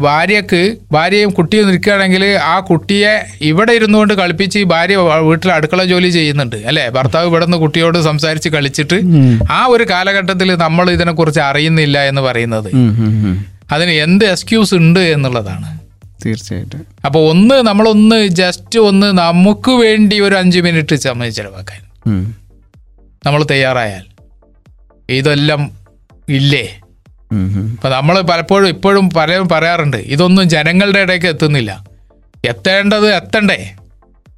ഭാര്യക്ക് ഭാര്യയും കുട്ടിയും നിൽക്കുകയാണെങ്കിൽ ആ കുട്ടിയെ ഇവിടെ ഇരുന്നുകൊണ്ട് കളിപ്പിച്ച് ഈ ഭാര്യ വീട്ടിൽ അടുക്കള ജോലി ചെയ്യുന്നുണ്ട്. അല്ലേ? ഭർത്താവ് ഇവിടെ നിന്ന് കുട്ടിയോട് സംസാരിച്ച് കളിച്ചിട്ട് ആ ഒരു കാലഘട്ടത്തിൽ നമ്മൾ ഇതിനെക്കുറിച്ച് അറിയുന്നില്ല എന്ന് പറയുന്നത്. അതിന് എന്ത് എക്സ്ക്യൂസ് ഉണ്ട് എന്നുള്ളതാണ്. തീർച്ചയായിട്ടും. അപ്പോൾ ഒന്ന് നമ്മളൊന്ന് ജസ്റ്റ് ഒന്ന് നമുക്ക് വേണ്ടി ഒരു അഞ്ച് മിനിറ്റ് സമയം ചിലവാക്കാൻ. നമ്മൾ തയ്യാറായാൽ. ഇതെല്ലാം ഇല്ലേ. ഉം. നമ്മൾ പലപ്പോഴും ഇപ്പോഴും പല പറയാറുണ്ട് ഇതൊന്നും ജനങ്ങളുടെ ഇടയ്ക്ക് എത്തുന്നില്ല. എത്തേണ്ടത് എത്തണ്ടേ?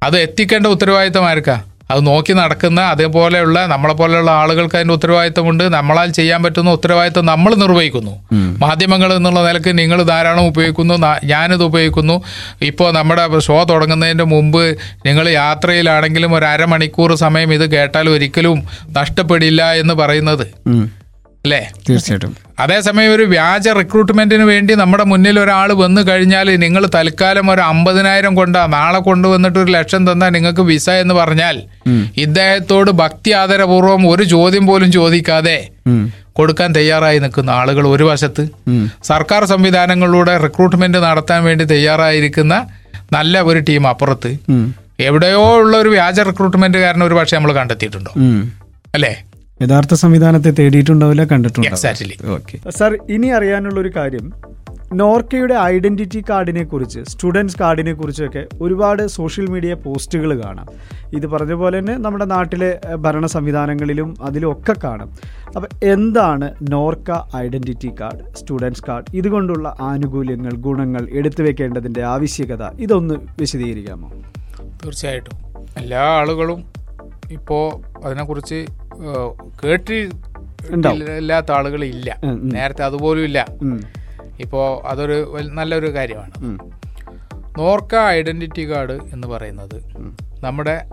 അത് എത്തിക്കേണ്ട ഉത്തരവാദിത്തം ആർക്കാ? അത് നോക്കി നടക്കുന്ന അതേപോലെയുള്ള നമ്മളെ പോലെയുള്ള ആളുകൾക്ക് അതിന്റെ ഉത്തരവാദിത്തമുണ്ട് നമ്മളാൽ ചെയ്യാൻ പറ്റുന്ന ഉത്തരവാദിത്തം നമ്മൾ നിർവഹിക്കുന്നു. മാധ്യമങ്ങൾ എന്നുള്ള നിലയ്ക്ക് നിങ്ങൾ ധാരാളം ഉപയോഗിക്കുന്നു. ഞാനിത് ഉപയോഗിക്കുന്നു. ഇപ്പോൾ നമ്മുടെ ഷോ തുടങ്ങുന്നതിന്റെ മുമ്പ് നിങ്ങൾ യാത്രയിലാണെങ്കിലും ഒരു അരമണിക്കൂർ സമയം ഇത് കേട്ടാൽ ഒരിക്കലും നഷ്ടപ്പെടില്ല എന്ന് പറയുന്നത്. അല്ലേ? തീർച്ചയായിട്ടും. അതേസമയം ഒരു വ്യാജ റിക്രൂട്ട്മെന്റിന് വേണ്ടി നമ്മുടെ മുന്നിൽ ഒരാൾ വന്നു കഴിഞ്ഞാൽ നിങ്ങൾ തൽക്കാലം ഒരു അമ്പതിനായിരം കൊണ്ടാ നാളെ കൊണ്ടുവന്നിട്ട് ഒരു ലക്ഷം തന്നാൽ നിങ്ങൾക്ക് വിസ എന്ന് പറഞ്ഞാൽ. ഇദ്ദേഹത്തോട് ഭക്തി ആദരപൂർവം ഒരു ചോദ്യം പോലും ചോദിക്കാതെ കൊടുക്കാൻ തയ്യാറായി നിൽക്കുന്ന ആളുകൾ ഒരു വശത്ത് സർക്കാർ സംവിധാനങ്ങളിലൂടെ റിക്രൂട്ട്മെന്റ് നടത്താൻ വേണ്ടി തയ്യാറായിരിക്കുന്ന നല്ല ഒരു ടീം അപ്പുറത്ത് എവിടെയോ ഉള്ള ഒരു വ്യാജ റിക്രൂട്ട്മെന്റ് കാരണം ഒരു പക്ഷേ നമ്മൾ കണ്ടെത്തിയിട്ടുണ്ടോ? അല്ലേ? യഥാർത്ഥ സംവിധാനത്തെ തേടിയിട്ടുണ്ടാവില്ല കണ്ടിട്ടുണ്ടാവില്ല. സാർ ഇനി അറിയാനുള്ള ഒരു കാര്യം. നോർക്കയുടെ ഐഡന്റിറ്റി കാർഡിനെ കുറിച്ച് സ്റ്റുഡൻസ് കാർഡിനെ കുറിച്ചൊക്കെ ഒരുപാട് സോഷ്യൽ മീഡിയ പോസ്റ്റുകൾ കാണാം. ഇത് പറഞ്ഞ പോലെ തന്നെ നമ്മുടെ നാട്ടിലെ ഭരണ സംവിധാനങ്ങളിലും അതിലും ഒക്കെ കാണാം. അപ്പം എന്താണ് Norka identity card students card? ഇതുകൊണ്ടുള്ള ആനുകൂല്യങ്ങൾ ഗുണങ്ങൾ എടുത്തു വെക്കേണ്ടതിന്റെ ആവശ്യകത ഇതൊന്ന് വിശദീകരിക്കാമോ? തീർച്ചയായിട്ടും. എല്ലാ ആളുകളും ഇപ്പോൾ അതിനെക്കുറിച്ച് കേട്ടി ഇല്ലാത്ത ആളുകൾ ഇല്ല. നേരത്തെ അതുപോലും ഇല്ല. ഇപ്പോൾ അതൊരു നല്ലൊരു കാര്യമാണ്. നോർക്ക ഐഡന്റിറ്റി കാർഡ് എന്ന് പറയുന്നത് നമ്മുടെ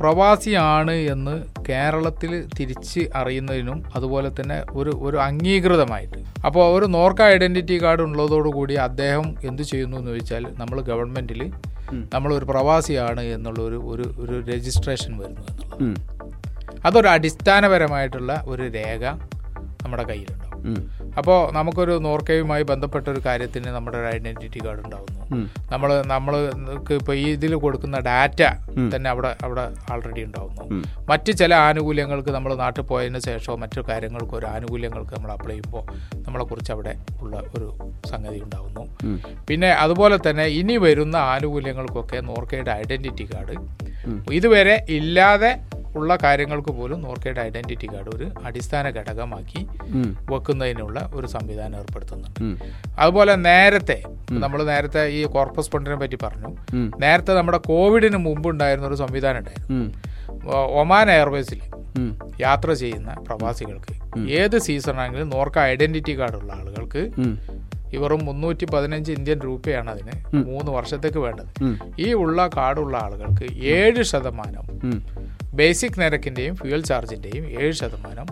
പ്രവാസിയാണ് എന്ന് കേരളത്തിൽ തിരിച്ച് അറിയുന്നതിനും അതുപോലെ തന്നെ ഒരു ഒരു അംഗീകൃതമായിട്ട്. അപ്പോൾ ഒരു നോർക്ക ഐഡന്റിറ്റി കാർഡ് ഉള്ളതോടുകൂടി അദ്ദേഹം എന്ത് ചെയ്യുന്നു എന്ന് ചോദിച്ചാൽ നമ്മൾ ഗവൺമെന്റിൽ നമ്മളൊരു പ്രവാസിയാണ് എന്നുള്ള ഒരു ഒരു രജിസ്ട്രേഷൻ വരുന്നു എന്നുള്ളത്. അതൊരു അടിസ്ഥാനപരമായിട്ടുള്ള ഒരു രേഖ നമ്മുടെ കയ്യിലുണ്ടാവും. അപ്പോൾ നമുക്കൊരു നോർക്കയുമായി ബന്ധപ്പെട്ട ഒരു കാര്യത്തിന് നമ്മുടെ ഒരു ഐഡന്റിറ്റി കാർഡ് ഉണ്ടാവുന്നു. നമ്മൾ നമ്മൾക്ക് ഇപ്പോൾ ഈ ഇതിൽ കൊടുക്കുന്ന ഡാറ്റ തന്നെ അവിടെ അവിടെ ആൾറെഡി ഉണ്ടാവുന്നു. മറ്റ് ചില ആനുകൂല്യങ്ങൾക്ക് നമ്മൾ നാട്ടിൽ പോയതിന് ശേഷമോ മറ്റു കാര്യങ്ങൾക്ക് ഒരു ആനുകൂല്യങ്ങൾക്ക് നമ്മൾ അപ്ലൈ ചെയ്യുമ്പോൾ നമ്മളെക്കുറിച്ച് അവിടെ ഉള്ള ഒരു സംഗതി ഉണ്ടാവുന്നു. പിന്നെ അതുപോലെ തന്നെ ഇനി വരുന്ന ആനുകൂല്യങ്ങൾക്കൊക്കെ നോർക്കയുടെ ഐഡന്റിറ്റി കാർഡ് ഇതുവരെ ഇല്ലാതെ ഉള്ള കാര്യങ്ങൾക്ക് പോലും നോർക്കയുടെ ഐഡന്റിറ്റി കാർഡ് ഒരു അടിസ്ഥാന ഘടകമാക്കി വെക്കുന്നതിനുള്ള ഒരു സംവിധാനം ഏർപ്പെടുത്തുന്നുണ്ട്. അതുപോലെ നേരത്തെ നമ്മൾ നേരത്തെ ഈ കോർപ്പസ് ഫണ്ടിനെ പറ്റി പറഞ്ഞു. നേരത്തെ നമ്മുടെ കോവിഡിന് മുമ്പ് ഉണ്ടായിരുന്ന ഒരു സംവിധാനം ഉണ്ടായിരുന്നു. ഒമാൻ എയർവേസിൽ യാത്ര ചെയ്യുന്ന പ്രവാസികൾക്ക് ഏത് സീസണാണെങ്കിലും നോർക്ക ഐഡന്റിറ്റി കാർഡ് ഉള്ള ആളുകൾക്ക്. ഇവറും മുന്നൂറ്റി പതിനഞ്ച് ഇന്ത്യൻ രൂപയാണ് അതിന് മൂന്ന് വർഷത്തേക്ക് വേണ്ടത്. ഈ ഉള്ള കാർഡുള്ള ആളുകൾക്ക് ഏഴ് ശതമാനം. ബേസിക് നിരക്കിന്റെയും ഫ്യൂൽ ചാർജിന്റെയും ഏഴ് ശതമാനം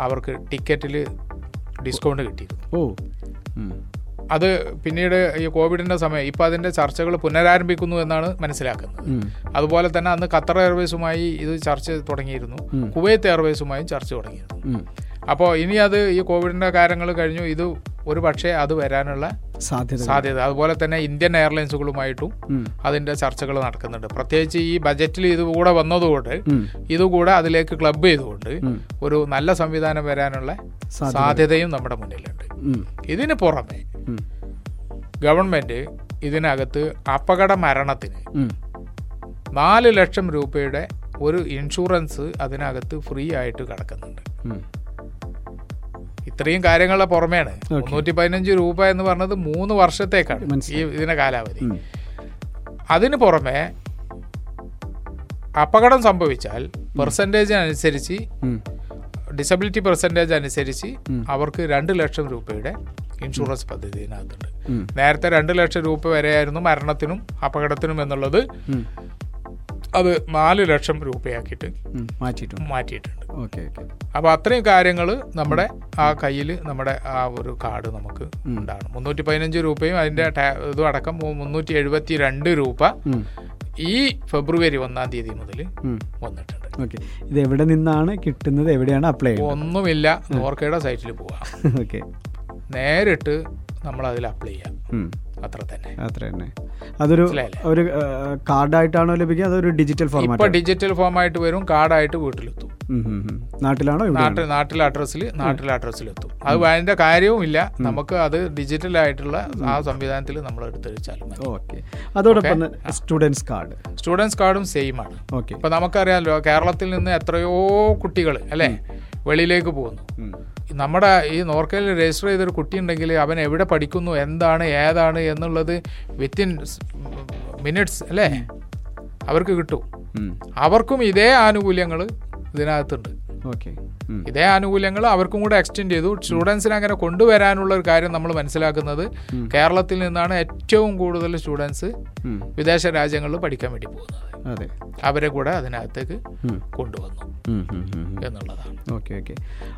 അവർക്ക് ടിക്കറ്റിൽ ഡിസ്കൗണ്ട് കിട്ടിയിരുന്നു. ഓ. അത് പിന്നീട് ഈ കോവിഡിന്റെ സമയം ഇപ്പോൾ അതിന്റെ ചർച്ചകൾ പുനരാരംഭിക്കുന്നു എന്നാണ് മനസ്സിലാക്കുന്നത്. അതുപോലെ തന്നെ അന്ന് ഖത്തർ എയർവേസുമായി ഇത് ചർച്ച തുടങ്ങിയിരുന്നു. കുവൈത്ത് എയർവേസുമായും ചർച്ച തുടങ്ങിയിരുന്നു. അപ്പോൾ ഇനി അത് ഈ കോവിഡിന്റെ കാര്യങ്ങൾ കഴിഞ്ഞു. ഇത് ഒരു പക്ഷേ അത് വരാനുള്ള സാധ്യത സാധ്യത. അതുപോലെ തന്നെ ഇന്ത്യൻ എയർലൈൻസുകളുമായിട്ടും അതിന്റെ ചർച്ചകൾ നടക്കുന്നുണ്ട്. പ്രത്യേകിച്ച് ഈ ബജറ്റിൽ ഇതുകൂടെ വന്നതുകൊണ്ട്. ഇതുകൂടെ അതിലേക്ക് ക്ലബ് ചെയ്തുകൊണ്ട് ഒരു നല്ല സംവിധാനം വരാനുള്ള സാധ്യതയും നമ്മുടെ മുന്നിലുണ്ട്. ഇതിന് പുറമെ ഗവൺമെന്റ് ഇതിനകത്ത് അപകട മരണത്തിന്. നാല് ലക്ഷം രൂപയുടെ ഒരു ഇൻഷുറൻസ് അതിനകത്ത് ഫ്രീ ആയിട്ട് കിടക്കുന്നുണ്ട്. ഇത്രയും കാര്യങ്ങളുടെ പുറമെയാണ്. മുന്നൂറ്റി പതിനഞ്ച് രൂപ എന്ന് പറഞ്ഞത് മൂന്ന് വർഷത്തേക്കാണ് ഈ. ഇതിന്റെ കാലാവധി. അതിന് പുറമെ അപകടം സംഭവിച്ചാൽ പെർസെന്റേജ് അനുസരിച്ച് ഡിസബിലിറ്റി പെർസെന്റേജ് അനുസരിച്ച് അവർക്ക് രണ്ട് ലക്ഷം രൂപയുടെ ഇൻഷുറൻസ് പദ്ധതി ഇതിനകത്തുണ്ട്. നേരത്തെ രണ്ട് ലക്ഷം രൂപ വരെയായിരുന്നു മരണത്തിനും അപകടത്തിനും എന്നുള്ളത്. അത് നാല് ലക്ഷം രൂപയാക്കിയിട്ട്. മാറ്റിയിട്ടുണ്ട്. മാറ്റിയിട്ടുണ്ട്. Okay okay. അപ്പോൾ അത്രയും കാര്യങ്ങൾ നമ്മുടെ ആ കയ്യിൽ നമ്മുടെ ആ ഒരു കാർഡ് നമുക്ക് ഉണ്ടാകണം മുന്നൂറ്റി പതിനഞ്ച് രൂപയും അതിന്റെ ഇതും അടക്കം മുന്നൂറ്റി എഴുപത്തി രണ്ട് രൂപ ഈ ഫെബ്രുവരി ഒന്നാം തീയതി മുതൽ. വന്നിട്ടുണ്ട്. ഓക്കെ. ഇത് എവിടെ നിന്നാണ് കിട്ടുന്നത്? എവിടെയാണ് അപ്ലൈ ചെയ്യുന്നത് ഒന്നുമില്ല. നോർക്കയുടെ സൈറ്റിൽ പോവാം. <laughs> ഓക്കെ. നേരിട്ട് നമ്മൾ അതിൽ അപ്ലൈ ചെയ്യാം. അത്ര തന്നെ അത്ര തന്നെ അതൊരു ഒരു കാർഡായിട്ടാണോ ലഭിക്കുക? അതൊരു ഡിജിറ്റൽ ഫോർമാറ്റ് ഡിജിറ്റൽ ഫോമായിട്ട് വരും കാർഡായിട്ട് വീട്ടിലെത്തും. നാട്ടിലാണോ നാട്ടിൽ നാട്ടിലെ അഡ്രസ്സിൽ നാട്ടിലെ അഡ്രസ്സിലെത്തും അത് അതിന്റെ കാര്യവും ഇല്ല. നമുക്ക് അത് ഡിജിറ്റൽ ആയിട്ടുള്ള ആ സംവിധാനത്തിൽ നമ്മൾ എടുത്തുവെച്ചാലും ഓക്കെ. അതോടൊപ്പം സ്റ്റുഡൻസ് കാർഡ് സ്റ്റുഡൻസ് കാർഡും സെയിം ആണ്. ഓക്കെ. ഇപ്പൊ നമുക്കറിയാമല്ലോ കേരളത്തിൽ നിന്ന് എത്രയോ കുട്ടികൾ അല്ലേ? വെളിയിലേക്ക് പോകുന്നു. നമ്മുടെ ഈ നോർക്കയിൽ രജിസ്റ്റർ ചെയ്തൊരു കുട്ടി ഉണ്ടെങ്കിൽ അവൻ എവിടെ പഠിക്കുന്നു എന്താണ് ഏതാണ് എന്നുള്ളത് വിത്തിൻ മിനിറ്റ്സ് അല്ലേ? അവർക്ക് കിട്ടും. അവർക്കും ഇതേ ആനുകൂല്യങ്ങൾ ഇതിനകത്തുണ്ട്. ഇതേ ആനുകൂല്യങ്ങൾ അവർക്കും കൂടെ എക്സ്റ്റെൻഡ് ചെയ്തു. സ്റ്റുഡൻസിനെ അങ്ങനെ കൊണ്ടുവരാനുള്ള ഒരു കാര്യം നമ്മൾ മനസ്സിലാക്കുന്നത് കേരളത്തിൽ നിന്നാണ് ഏറ്റവും കൂടുതൽ സ്റ്റുഡൻസ് വിദേശ രാജ്യങ്ങളിൽ പഠിക്കാൻ വേണ്ടി പോകുന്നത്. അതെ. അവരെ കൂടെ അതിനകത്തേക്ക് കൊണ്ടുവന്നു. എന്നുള്ളതാണ്. ഓക്കെ ഓക്കെ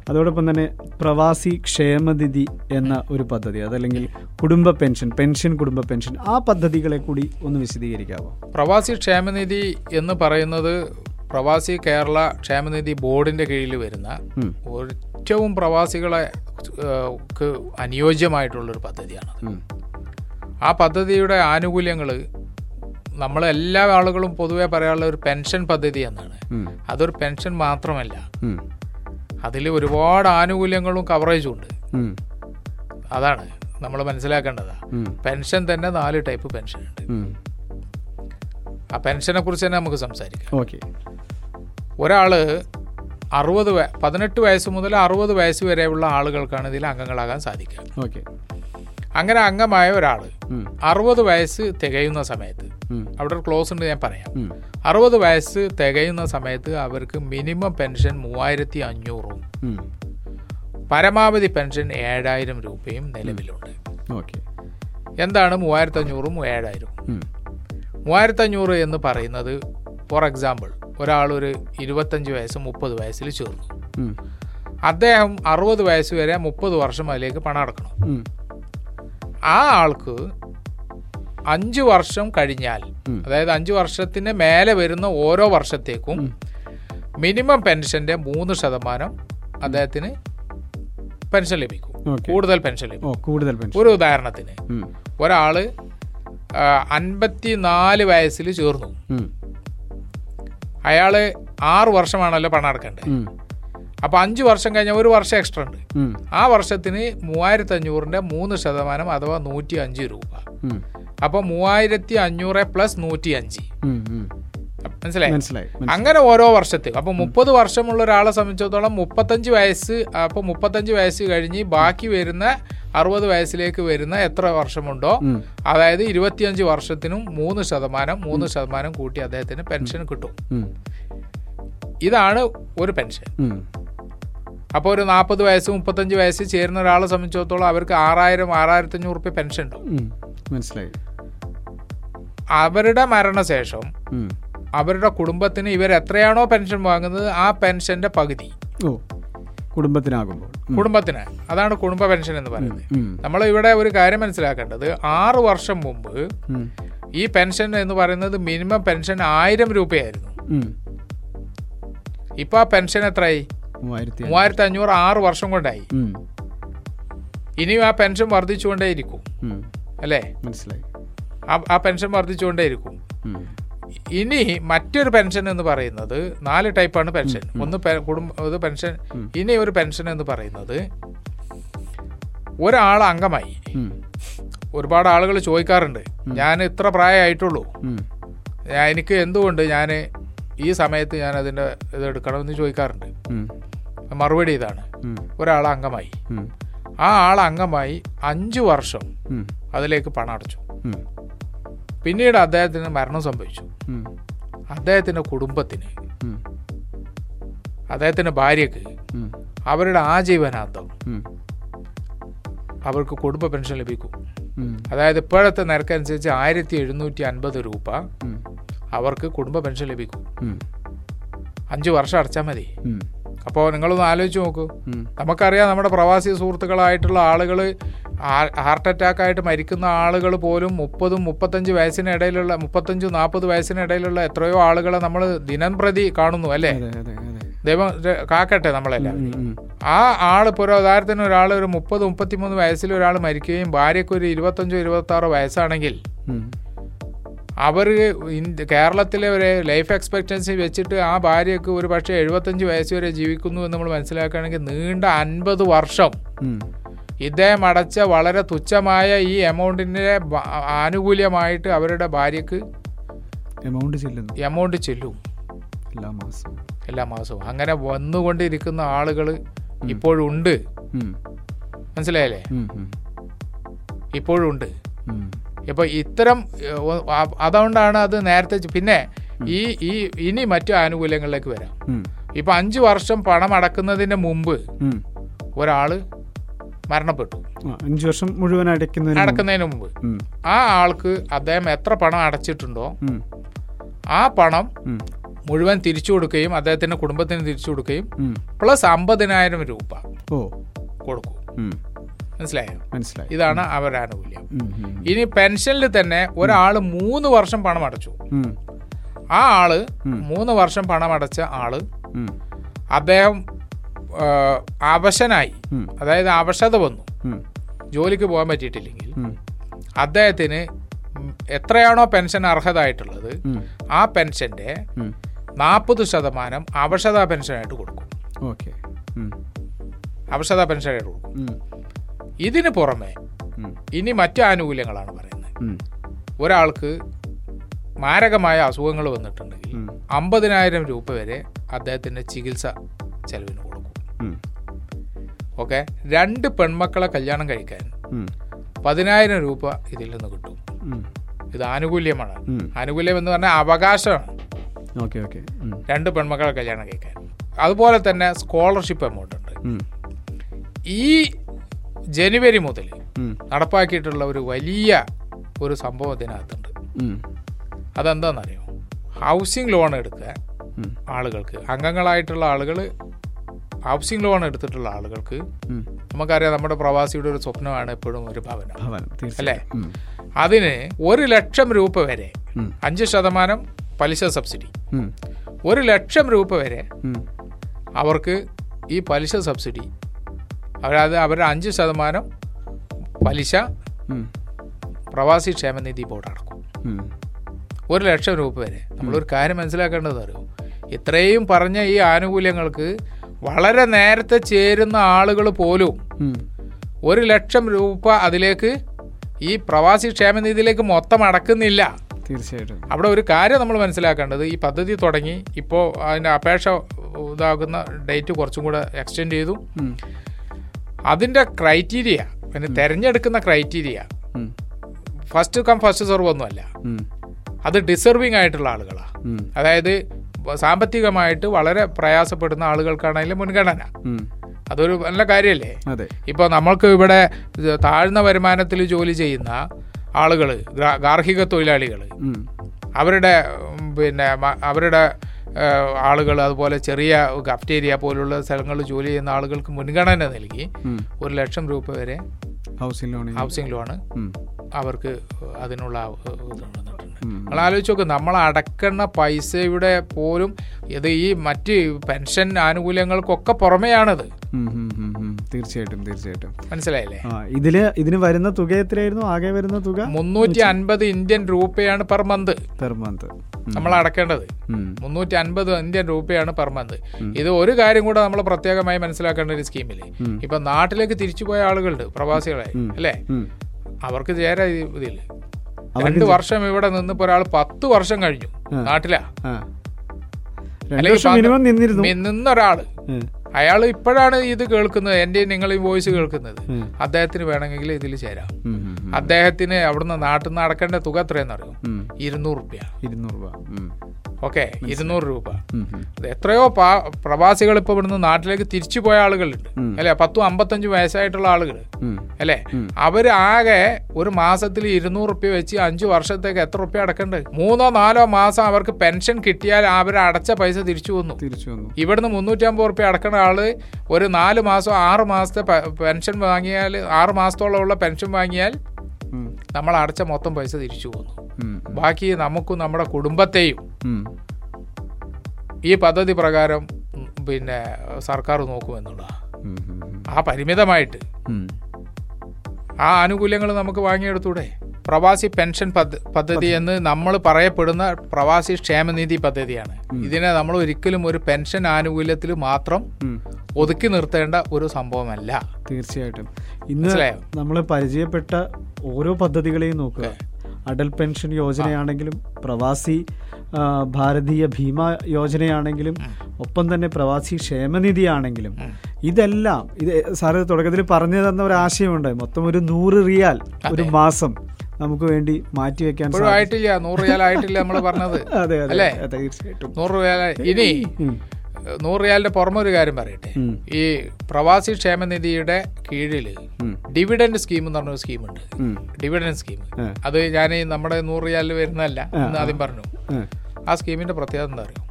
അതോടൊപ്പം തന്നെ പ്രവാസി ക്ഷേമനിധി എന്ന ഒരു പദ്ധതി അതല്ലെങ്കിൽ കുടുംബ പെൻഷൻ പെൻഷൻ കുടുംബ പെൻഷൻ ആ പദ്ധതികളെ കൂടി ഒന്ന് വിശദീകരിക്കാവോ? പ്രവാസി ക്ഷേമനിധി എന്ന് പറയുന്നത് പ്രവാസി കേരള ക്ഷേമനിധി ബോർഡിന്റെ കീഴിൽ വരുന്ന. ഏറ്റവും പ്രവാസികളെ അനുയോജ്യമായിട്ടുള്ളൊരു പദ്ധതിയാണ് ആ പദ്ധതിയുടെ ആനുകൂല്യങ്ങൾ നമ്മളെല്ലാ ആളുകളും പൊതുവെ പറയാനുള്ള ഒരു പെൻഷൻ പദ്ധതി എന്നാണ്. അതൊരു പെൻഷൻ മാത്രമല്ല. അതിൽ ഒരുപാട് ആനുകൂല്യങ്ങളും കവറേജും ഉണ്ട് അതാണ് നമ്മൾ മനസ്സിലാക്കേണ്ടത്. പെൻഷൻ തന്നെ നാല് ടൈപ്പ് പെൻഷൻ ഉണ്ട് ആ പെൻഷനെ കുറിച്ച് തന്നെ നമുക്ക് സംസാരിക്കാം. ഓക്കെ. ഒരാൾ അറുപത് പതിനെട്ട് വയസ്സ് മുതൽ അറുപത് വയസ്സ് വരെയുള്ള ആളുകൾക്കാണ് ഇതിൽ അംഗങ്ങളാകാൻ സാധിക്കുക. ഓക്കെ. അങ്ങനെ അംഗമായ ഒരാൾ. അറുപത് വയസ്സ് തികയുന്ന സമയത്ത് അവിടെ ഒരു ക്ലോസ് ഉണ്ട് ഞാൻ പറയാം. അറുപത് വയസ്സ് തികയുന്ന സമയത്ത് അവർക്ക് മിനിമം പെൻഷൻ മൂവായിരത്തി അഞ്ഞൂറും പരമാവധി പെൻഷൻ ഏഴായിരം രൂപയും നിലവിലുണ്ട്. ഓക്കെ. എന്താണ് മൂവായിരത്തി അഞ്ഞൂറും ഏഴായിരവും. മൂവായിരത്തി അഞ്ഞൂറ് എന്ന് പറയുന്നത് ഫോർ എക്സാമ്പിൾ ഒരാളൊരു ഇരുപത്തഞ്ച് വയസ്സ് മുപ്പത് വയസ്സിൽ ചേർന്നു. അദ്ദേഹം അറുപത് വയസ്സ് വരെ മുപ്പത് വർഷം അതിലേക്ക് പണം അടക്കണം. ആ ആൾക്ക് അഞ്ച് വർഷം കഴിഞ്ഞാൽ അതായത് അഞ്ച് വർഷത്തിന് മേലെ വരുന്ന ഓരോ വർഷത്തേക്കും മിനിമം പെൻഷന്റെ മൂന്ന് ശതമാനം അദ്ദേഹത്തിന് പെൻഷൻ ലഭിക്കും. കൂടുതൽ പെൻഷൻ ലഭിക്കും. കൂടുതൽ ഒരു ഉദാഹരണത്തിന്. ഒരാൾ അൻപത്തിനാല് വയസ്സിൽ ചേർന്നു. ഉം. ആറു വർഷമാണല്ലോ പണം അടക്കേണ്ടത്. അപ്പൊ അഞ്ച് വർഷം കഴിഞ്ഞാൽ ഒരു വർഷം എക്സ്ട്രാ ഉണ്ട് ആ വർഷത്തിന് മൂവായിരത്തി അഞ്ഞൂറിന്റെ മൂന്ന് ശതമാനം അഥവാ നൂറ്റി അഞ്ച് രൂപ അപ്പോൾ അപ്പൊ മൂവായിരത്തി അഞ്ഞൂറ് പ്ലസ് നൂറ്റി അഞ്ച്. മനസ്സിലായി? മനസ്സിലായി. അങ്ങനെ ഓരോ വർഷത്തേക്ക് അപ്പൊ മുപ്പത് വർഷമുള്ള ഒരാളെ സംബന്ധിച്ചിടത്തോളം മുപ്പത്തഞ്ച് വയസ്സ് അപ്പൊ മുപ്പത്തഞ്ച് വയസ്സ് കഴിഞ്ഞ് ബാക്കി വരുന്ന അറുപത് വയസ്സിലേക്ക് വരുന്ന എത്ര വർഷമുണ്ടോ അതായത് ഇരുപത്തിയഞ്ച് വർഷത്തിനും മൂന്ന് ശതമാനം മൂന്ന് ശതമാനം കൂട്ടി അദ്ദേഹത്തിന് പെൻഷൻ കിട്ടും. ഇതാണ് ഒരു പെൻഷൻ. അപ്പോൾ ഒരു നാൽപ്പത് വയസ്സ് മുപ്പത്തഞ്ച് വയസ്സ് ചേരുന്ന ഒരാളെ സംബന്ധിച്ചിടത്തോളം അവർക്ക് ആറായിരം ആറായിരത്തി അഞ്ഞൂറ് റുപ്യ പെൻഷൻ ഉണ്ടാവും. മനസ്സിലായി. അവരുടെ മരണശേഷം. അവരുടെ കുടുംബത്തിന് ഇവർ എത്രയാണോ പെൻഷൻ വാങ്ങുന്നത് ആ പെൻഷന്റെ പകുതി. ഓ കുടുംബത്തിനാകുമ്പോൾ. കുടുംബത്തിന്. അതാണ് കുടുംബ പെൻഷൻ എന്ന് പറയുന്നത്. നമ്മൾ ഇവിടെ ഒരു കാര്യം മനസ്സിലാക്കേണ്ടത് ആറു വർഷം മുമ്പ് ഈ പെൻഷൻ എന്ന് പറയുന്നത് മിനിമം പെൻഷൻ ആയിരം രൂപയായിരുന്നു. ഇപ്പൊ ആ പെൻഷൻ എത്രയായി? മൂവായിരത്തി അഞ്ഞൂറ്. ആറ് വർഷം കൊണ്ടായി. ഇനിയും ആ പെൻഷൻ വർദ്ധിച്ചുകൊണ്ടേയിരിക്കും. ഇരിക്കും അല്ലേ? മനസ്സിലായി. ആ- പെൻഷൻ വർദ്ധിച്ചുകൊണ്ടേയിരിക്കും. ഇനി മറ്റൊരു പെൻഷൻ എന്ന് പറയുന്നത് നാല് ടൈപ്പാണ് പെൻഷൻ ഒന്ന് കുടുംബ പെൻഷൻ ഇനി ഒരു പെൻഷൻ എന്ന് പറയുന്നത് ഒരാൾ അംഗമായി. ഒരുപാട് ആളുകൾ ചോദിക്കാറുണ്ട്. ഞാൻ ഇത്ര പ്രായമായിട്ടുള്ളൂ. എനിക്ക് എന്തുകൊണ്ട് ഞാൻ ഈ സമയത്ത് ഞാൻ അതിന്റെ ഇത് എടുക്കണമെന്ന് ചോദിക്കാറുണ്ട്. മറുപടി ഇതാണ്. ഒരാൾ അംഗമായി. ആ ആൾ അംഗമായി അഞ്ചു വർഷം അതിലേക്ക് പണം അടച്ചു. പിന്നീട് അദ്ദേഹത്തിന് മരണം സംഭവിച്ചു. അദ്ദേഹത്തിന്റെ അദ്ദേഹത്തിന്റെ കുടുംബത്തിന് അദ്ദേഹത്തിന്റെ അദ്ദേഹത്തിന്റെ ഭാര്യക്ക് അവരുടെ ആജീവനാന്തം അവർക്ക് കുടുംബ പെൻഷൻ ലഭിക്കും. അതായത് ഇപ്പോഴത്തെ നിരക്കനുസരിച്ച് ആയിരത്തി എഴുന്നൂറ്റി അൻപത് രൂപ അവർക്ക് കുടുംബ പെൻഷൻ ലഭിക്കും. അഞ്ചു വർഷം അടച്ചാൽ മതി. അപ്പോൾ നിങ്ങളൊന്ന് ആലോചിച്ച് നോക്കൂ. നമുക്കറിയാം നമ്മുടെ പ്രവാസി സുഹൃത്തുക്കളായിട്ടുള്ള ആളുകൾ ഹാർട്ട് അറ്റാക്ക് ആയിട്ട് മരിക്കുന്ന ആളുകൾ പോലും മുപ്പതും മുപ്പത്തഞ്ച് വയസ്സിനിടയിലുള്ള മുപ്പത്തഞ്ച് നാൽപ്പത് വയസ്സിനിടയിലുള്ള എത്രയോ ആളുകളെ നമ്മൾ ദിനം പ്രതി കാണുന്നു അല്ലേ? ദൈവം കാക്കട്ടെ നമ്മളെല്ലാം. ആ ആൾ ഇപ്പോൾ ഒരു ഉദാഹരണത്തിന് ഒരാൾ ഒരു മുപ്പത് മുപ്പത്തിമൂന്ന് വയസ്സിൽ ഒരാൾ മരിക്കുകയും ഭാര്യയ്ക്ക് ഒരു ഇരുപത്തഞ്ചോ ഇരുപത്താറോ വയസ്സാണെങ്കിൽ ഉം. അവർ കേരളത്തിലെ ഒരു ലൈഫ് എക്സ്പെക്റ്റൻസി വെച്ചിട്ട് ആ ഭാര്യയ്ക്ക് ഒരു പക്ഷേ എഴുപത്തഞ്ച് വയസ്സ് വരെ ജീവിക്കുന്നു എന്ന് നമ്മൾ മനസ്സിലാക്കുകയാണെങ്കിൽ നീണ്ട അൻപത് വർഷം. ഇദ്ദേഹം അടച്ച വളരെ തുച്ഛമായ ഈ എമൗണ്ടിന്റെ ആനുകൂല്യമായിട്ട് അവരുടെ ഭാര്യയ്ക്ക് എമൗണ്ട് ചെല്ലുന്നു. എമൗണ്ട് ചെല്ലും. എല്ലാ മാസവും. എല്ലാ മാസവും. അങ്ങനെ വന്നുകൊണ്ടിരിക്കുന്ന ആളുകൾ ഇപ്പോഴുണ്ട്. മനസ്സിലായല്ലേ. ഇപ്പോഴുണ്ട്. ഇപ്പോൾ ഇത്തരം അതുകൊണ്ടാണ് അത് നേരത്തെ പിന്നെ ഈ ഈ ഇനി മറ്റു ആനുകൂല്യങ്ങളിലേക്ക് വരാം. ഇപ്പൊ അഞ്ചു വർഷം പണം അടക്കുന്നതിന് മുമ്പ്. ഒരാൾ മരണപ്പെട്ടു. അഞ്ചു വർഷം മുഴുവൻ. അടക്കുന്നതിന് മുമ്പ്. ആ ആൾക്ക് അദ്ദേഹം എത്ര പണം അടച്ചിട്ടുണ്ടോ ആ പണം മുഴുവൻ തിരിച്ചു കൊടുക്കുകയും അദ്ദേഹത്തിന്റെ കുടുംബത്തിന് തിരിച്ചു കൊടുക്കുകയും പ്ലസ് അമ്പതിനായിരം രൂപ കൊടുക്കും. മനസ്സിലായോ? മനസ്സിലായി. ഇതാണ് അവരുടെ ആനുകൂല്യം. ഇനി പെൻഷനിൽ തന്നെ ഒരാൾ മൂന്ന് വർഷം പണം അടച്ചു. ആ ആൾ മൂന്ന് വർഷം പണം അടച്ച ആൾ. അദ്ദേഹം അവശനായി. അതായത് അവശത വന്നു. ജോലിക്ക് പോകാൻ പറ്റിയിട്ടില്ലെങ്കിൽ അദ്ദേഹത്തിന് എത്രയാണോ പെൻഷൻ അർഹതായിട്ടുള്ളത് ആ പെൻഷന്റെ. നാൽപ്പത് ശതമാനം അവശതാ പെൻഷനായിട്ട് കൊടുക്കും. അവശതാ പെൻഷനായിട്ട് കൊടുക്കും. ഇതിന് പുറമെ ഇനി മറ്റു ആനുകൂല്യങ്ങളാണ് പറയുന്നത്. ഒരാൾക്ക് മാരകമായ അസുഖങ്ങൾ വന്നിട്ടുണ്ടെങ്കിൽ. അമ്പതിനായിരം രൂപ വരെ അദ്ദേഹത്തിന്റെ ചികിത്സ ചെലവിന് കൊടുക്കും. ഓക്കെ? രണ്ട് പെൺമക്കളെ കല്യാണം കഴിക്കാൻ. പതിനായിരം രൂപ ഇതിൽ നിന്ന് കിട്ടും. ഇത് ആനുകൂല്യമാണ്. ആനുകൂല്യം എന്ന് പറഞ്ഞാൽ അവകാശമാണ്. രണ്ട് പെൺമക്കളെ കല്യാണം കഴിക്കാൻ. അതുപോലെ തന്നെ സ്കോളർഷിപ്പ് എമൗണ്ട് ഉണ്ട്. ഈ ജനുവരി മുതൽ. നടപ്പാക്കിയിട്ടുള്ള ഒരു വലിയ ഒരു സംഭവം ഇതിനകത്തുണ്ട് ഉം. അതെന്താണെന്നറിയോ ഹൗസിംഗ് ലോൺ എടുക്കുക ആളുകൾക്ക് അംഗങ്ങളായിട്ടുള്ള ആളുകൾ ഹൗസിംഗ് ലോൺ എടുത്തിട്ടുള്ള ആളുകൾക്ക്. നമുക്കറിയാം നമ്മുടെ പ്രവാസിയുടെ ഒരു സ്വപ്നമാണ് എപ്പോഴും ഒരു ഭവനം അല്ലേ. അതിന് ഒരു ലക്ഷം രൂപ വരെ. അഞ്ച് ശതമാനം പലിശ സബ്സിഡി. ഒരു ലക്ഷം രൂപ വരെ അവർക്ക് ഈ പലിശ സബ്സിഡി അവരത് അവരുടെ അഞ്ച് ശതമാനം പലിശ പ്രവാസി ക്ഷേമനിധി ബോർഡ് അടക്കും. ഒരു ലക്ഷം രൂപ വരെ. നമ്മളൊരു കാര്യം മനസ്സിലാക്കേണ്ടത് അറിയോ? ഇത്രയും പറഞ്ഞ ഈ ആനുകൂല്യങ്ങൾക്ക് വളരെ നേരത്തെ ചേരുന്ന ആളുകൾ പോലും ഒരു ലക്ഷം രൂപ അതിലേക്ക് ഈ പ്രവാസി ക്ഷേമനിധിയിലേക്ക് മൊത്തം അടക്കുന്നില്ല. തീർച്ചയായിട്ടും. അവിടെ ഒരു കാര്യം നമ്മൾ മനസ്സിലാക്കേണ്ടത് ഈ പദ്ധതി തുടങ്ങി. ഇപ്പോൾ അതിന്റെ അപേക്ഷ ഇതാകുന്ന ഡേറ്റ് കുറച്ചും കൂടെ എക്സ്റ്റെൻഡ് ചെയ്തു. അതിന്റെ ക്രൈറ്റീരിയ പിന്നെ തിരഞ്ഞെടുക്കുന്ന criteria. First come first serve ഒന്നുമല്ല. അത് ഡിസർവിങ് ആയിട്ടുള്ള ആളുകളാണ് അതായത് സാമ്പത്തികമായിട്ട് വളരെ പ്രയാസപ്പെടുന്ന ആളുകൾക്കാണെങ്കിലും മുൻഗണന. അതൊരു നല്ല കാര്യമല്ലേ അതെ. ഇപ്പോൾ നമ്മൾക്ക് ഇവിടെ താഴ്ന്ന വരുമാനത്തിൽ ജോലി ചെയ്യുന്ന ആളുകൾ ഗാർഹിക തൊഴിലാളികൾ അവരുടെ പിന്നെ അവരുടെ ആളുകൾ അതുപോലെ ചെറിയ കഫ്റ്റേരിയ പോലുള്ള സ്ഥലങ്ങളിൽ ജോലി ചെയ്യുന്ന ആളുകൾക്ക് മുൻഗണന നൽകി. ഒരു ലക്ഷം രൂപ വരെ ഹൗസിംഗ് ലോൺ ഹൗസിംഗ് ലോണ്. അവർക്ക് അതിനുള്ള. നിങ്ങൾ ആലോചിച്ച് നോക്ക് നമ്മൾ അടക്കുന്ന പൈസയുടെ പോലും ഇത് ഈ മറ്റ് പെൻഷൻ ആനുകൂല്യങ്ങൾക്കൊക്കെ പുറമെയാണിത്. തീർച്ചയായിട്ടും തീർച്ചയായിട്ടും. മനസ്സിലായില്ലേ? ഇതിൽ ഇതിന് വരുന്ന തുക എത്രയായിരുന്നു? ആകെ വരുന്ന തുക? മുന്നൂറ്റി അൻപത് ഇന്ത്യൻ രൂപയാണ് പെർ മന്ത്. Per month. നമ്മൾ അടക്കേണ്ടത്. മുന്നൂറ്റി അൻപത് ഇന്ത്യൻ രൂപയാണ് പെർ മന്ത്. ഇത് ഒരു കാര്യം കൂടെ നമ്മൾ പ്രത്യേകമായി മനസ്സിലാക്കേണ്ട ഒരു സ്കീമിൽ ഇപ്പൊ നാട്ടിലേക്ക് തിരിച്ചുപോയ ആളുകളുണ്ട് പ്രവാസികളെ അല്ലേ? അവർക്ക് ചേരാ ഈ ഇതിൽ. രണ്ട് വർഷം ഇവിടെ നിന്നിപ്പോ ഒരാൾ പത്ത് വർഷം കഴിഞ്ഞു നാട്ടിലാ. നിന്നൊരാൾ. ഉം. അയാൾ ഇപ്പോഴാണ് ഇത് കേൾക്കുന്നത് എന്റെ നിങ്ങൾ ഈ വോയിസ് കേൾക്കുന്നത്. അദ്ദേഹത്തിന് വേണമെങ്കിൽ ഇതിൽ ചേരാം. അദ്ദേഹത്തിന് അവിടുന്ന് നാട്ടിൽ നിന്ന് അടക്കേണ്ട തുക എത്രയെന്ന് അറിയാം ഇരുന്നൂറ് റുപ്യ. ഇരുന്നൂറ് രൂപ. ഓക്കെ ഇരുന്നൂറ് രൂപ. എത്രയോ പ്രവാസികൾ ഇപ്പൊ ഇവിടുന്ന് നാട്ടിലേക്ക് തിരിച്ചു പോയ ആളുകളുണ്ട്. അല്ലെ? പത്തും അമ്പത്തഞ്ചും വയസ്സായിട്ടുള്ള ആളുകൾ അല്ലെ? അവർ ആകെ ഒരു മാസത്തിൽ ഇരുന്നൂറ് റുപ്യ വെച്ച് അഞ്ചു വർഷത്തേക്ക് എത്ര റുപ്യ അടക്കണ്ട്? മൂന്നോ നാലോ മാസം അവർക്ക് പെൻഷൻ കിട്ടിയാൽ അവർ അടച്ച പൈസ തിരിച്ചു വന്നു. തിരിച്ചു വന്നു. ഇവിടുന്ന് മുന്നൂറ്റമ്പത് റുപ്യ അടക്കുന്ന ആൾ ഒരു നാല് മാസം ആറ് മാസത്തെ പെൻഷൻ വാങ്ങിയാൽ ആറ് മാസത്തോളമുള്ള പെൻഷൻ വാങ്ങിയാൽ നമ്മൾ അടച്ച മൊത്തം പൈസ തിരിച്ചു പോന്നു ബാക്കി നമുക്കും നമ്മുടെ കുടുംബത്തെയും. ഈ പദ്ധതി പ്രകാരം പിന്നെ സർക്കാർ നോക്കുമെന്നുള്ളതാണ്. ആ പരിമിതമായിട്ട് ആ ആനുകൂല്യങ്ങൾ നമുക്ക് വാങ്ങിയെടുത്തൂടെ. പ്രവാസി പെൻഷൻ പദ്ധ- പദ്ധതി എന്ന് നമ്മൾ പറയപ്പെടുന്ന പ്രവാസി ക്ഷേമനിധി പദ്ധതിയാണ്. ഇതിനെ നമ്മൾ ഒരിക്കലും ഒരു പെൻഷൻ ആനുകൂല്യത്തിൽ മാത്രം ഒതുക്കി നിർത്തേണ്ട ഒരു സംഭവമല്ല. തീർച്ചയായിട്ടും. ഇന്ന് നമ്മൾ പരിചയപ്പെട്ട ഓരോ പദ്ധതികളെയും നോക്കുക. അടൽ പെൻഷൻ യോജനയാണെങ്കിലും പ്രവാസി ഭാരതീയ ഭീമ യോജനയാണെങ്കിലും ഒപ്പം തന്നെ പ്രവാസി ക്ഷേമനിധിയാണെങ്കിലും ഇതെല്ലാം ഇത് സാറ് തുടക്കത്തിൽ പറഞ്ഞു തന്ന ഒരു ആശയമുണ്ട്. മൊത്തം ഒരു നൂറ് റിയാൽ ഒരു മാസം നമുക്ക് വേണ്ടി മാറ്റി വെക്കാൻ ആയിട്ടില്ല. നൂറ് റിയാൽ ആയിട്ടില്ല നമ്മൾ പറഞ്ഞത്. <laughs> അതെ അതെ തീർച്ചയായിട്ടും. നൂറ് ഇനി. നൂറ് റിയാലിന്റെ പുറമെ ഒരു കാര്യം പറയട്ടെ. ഈ പ്രവാസി ക്ഷേമനിധിയുടെ കീഴിൽ ഡിവിഡന്റ് ഡിവിഡൻഡ് സ്കീം എന്ന് പറഞ്ഞൊരു സ്കീമുണ്ട്. Dividend scheme. അത് ഞാൻ നമ്മുടെ നൂറ് റിയാലിൽ വരുന്നതല്ല. എന്ന് ആദ്യം പറഞ്ഞു. ആ. സ്കീമിന്റെ പ്രത്യേകത എന്താ അറിയോ?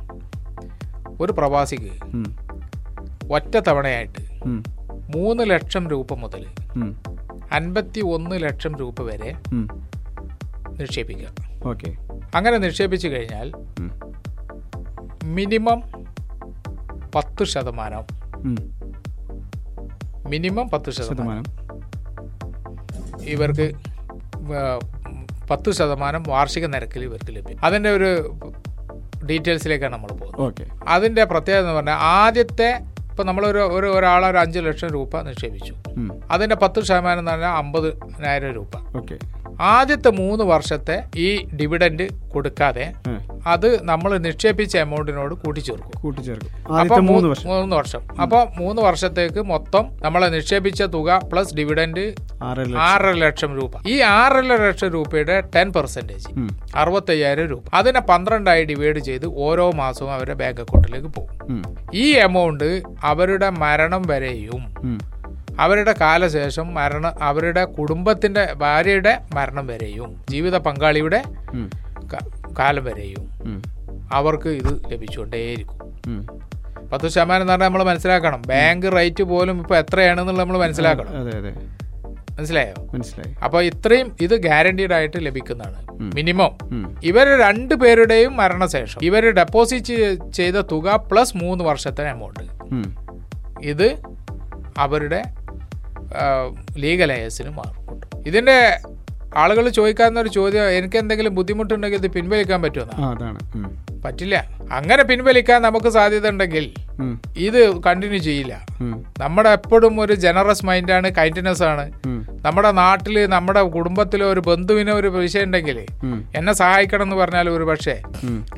ഒരു പ്രവാസിക്ക് ഒറ്റ തവണയായിട്ട്. മൂന്ന് ലക്ഷം രൂപ മുതൽ. അൻപത്തി ഒന്ന് ലക്ഷം രൂപ വരെ നിക്ഷേപിക്കാം. ഓക്കെ. അങ്ങനെ നിക്ഷേപിച്ചു കഴിഞ്ഞാൽ മിനിമം പത്ത് ശതമാനം. മിനിമം പത്ത് ശതമാനം. ഇവർക്ക് പത്ത് ശതമാനം വാർഷിക നിരക്കിൽ ഇവർക്ക് ലഭ്യം. അതിന്റെ ഒരു ഡീറ്റെയിൽസിലേക്കാണ് നമ്മൾ പോകുന്നത്. ഓക്കെ. അതിന്റെ പ്രത്യേകത എന്ന് പറഞ്ഞാൽ ആദ്യത്തെ ഇപ്പം നമ്മളൊരു ഒരു ഒരാൾ ഒരു അഞ്ച് ലക്ഷം രൂപ നിക്ഷേപിച്ചു. അതിന്റെ പത്ത് ശതമാനം എന്ന് പറഞ്ഞാൽ അമ്പതിനായിരം രൂപ. ഓക്കെ. ആദ്യത്തെ മൂന്ന് വർഷത്തെ ഈ ഡിവിഡന്റ് കൊടുക്കാതെ അത് നമ്മൾ നിക്ഷേപിച്ച എമൗണ്ടിനോട് കൂട്ടിച്ചേർക്കും. കൂട്ടിച്ചേർക്കും. അപ്പൊ മൂന്ന് വർഷം. മൂന്ന് വർഷം. അപ്പൊ മൂന്ന് വർഷത്തേക്ക് മൊത്തം നമ്മൾ നിക്ഷേപിച്ച തുക പ്ലസ് ഡിവിഡന്റ് ആറര ലക്ഷം. രൂപ. ഈ ആറര ലക്ഷം രൂപയുടെ ടെൻ പെർസെന്റേജ്. അറുപത്തയ്യായിരം രൂപ. അതിനെ പന്ത്രണ്ടായി ഡിവൈഡ് ചെയ്ത് ഓരോ മാസവും അവരുടെ ബാങ്ക് അക്കൗണ്ടിലേക്ക് പോകും. ഈ എമൗണ്ട് അവരുടെ മരണം വരെയും. അവരുടെ കാലശേഷം മരണ അവരുടെ കുടുംബത്തിന്റെ ഭാര്യയുടെ മരണം വരെയും ജീവിത പങ്കാളിയുടെ. കാലം വരെയും അവർക്ക് ഇത് ലഭിച്ചുകൊണ്ടേയിരിക്കും. പത്ത് ശതമാനം എന്ന് പറഞ്ഞാൽ നമ്മൾ മനസ്സിലാക്കണം. ബാങ്ക് റേറ്റ് പോലും ഇപ്പൊ എത്രയാണെന്നുള്ളത് നമ്മൾ മനസ്സിലാക്കണം. മനസ്സിലായോ? മനസ്സിലായി. അപ്പൊ ഇത്രയും ഇത് ഗ്യാരണ്ടീഡ് ആയിട്ട് ലഭിക്കുന്നതാണ്. മിനിമം. ഇവർ രണ്ടു പേരുടെയും മരണശേഷം ഇവർ ഡെപ്പോസിറ്റ് ചെയ്ത തുക പ്ലസ് മൂന്ന് വർഷത്തെ എമൗണ്ട് ഇത് അവരുടെ ലീഗൽ അയസിന് മാറും ഇതിന്റെ ആളുകൾ ചോദിക്കാവുന്ന ഒരു ചോദ്യം എനിക്ക് എന്തെങ്കിലും ബുദ്ധിമുട്ടുണ്ടെങ്കിൽ ഇത് പിൻവലിക്കാൻ പറ്റുമെന്നാണ് പറ്റില്ല. അങ്ങനെ പിൻവലിക്കാൻ നമുക്ക് സാധ്യത ഉണ്ടെങ്കിൽ ഇത് കണ്ടിന്യൂ ചെയ്യില്ല. നമ്മുടെ എപ്പോഴും ഒരു ജനറസ് മൈൻഡാണ് കൈൻഡ്നെസ് ആണ്. നമ്മുടെ നാട്ടിൽ നമ്മുടെ കുടുംബത്തിലെ ഒരു ബന്ധുവിനോ ഒരു വിഷയം ഉണ്ടെങ്കിൽ എന്നെ സഹായിക്കണം എന്ന് പറഞ്ഞാൽ ഒരു പക്ഷേ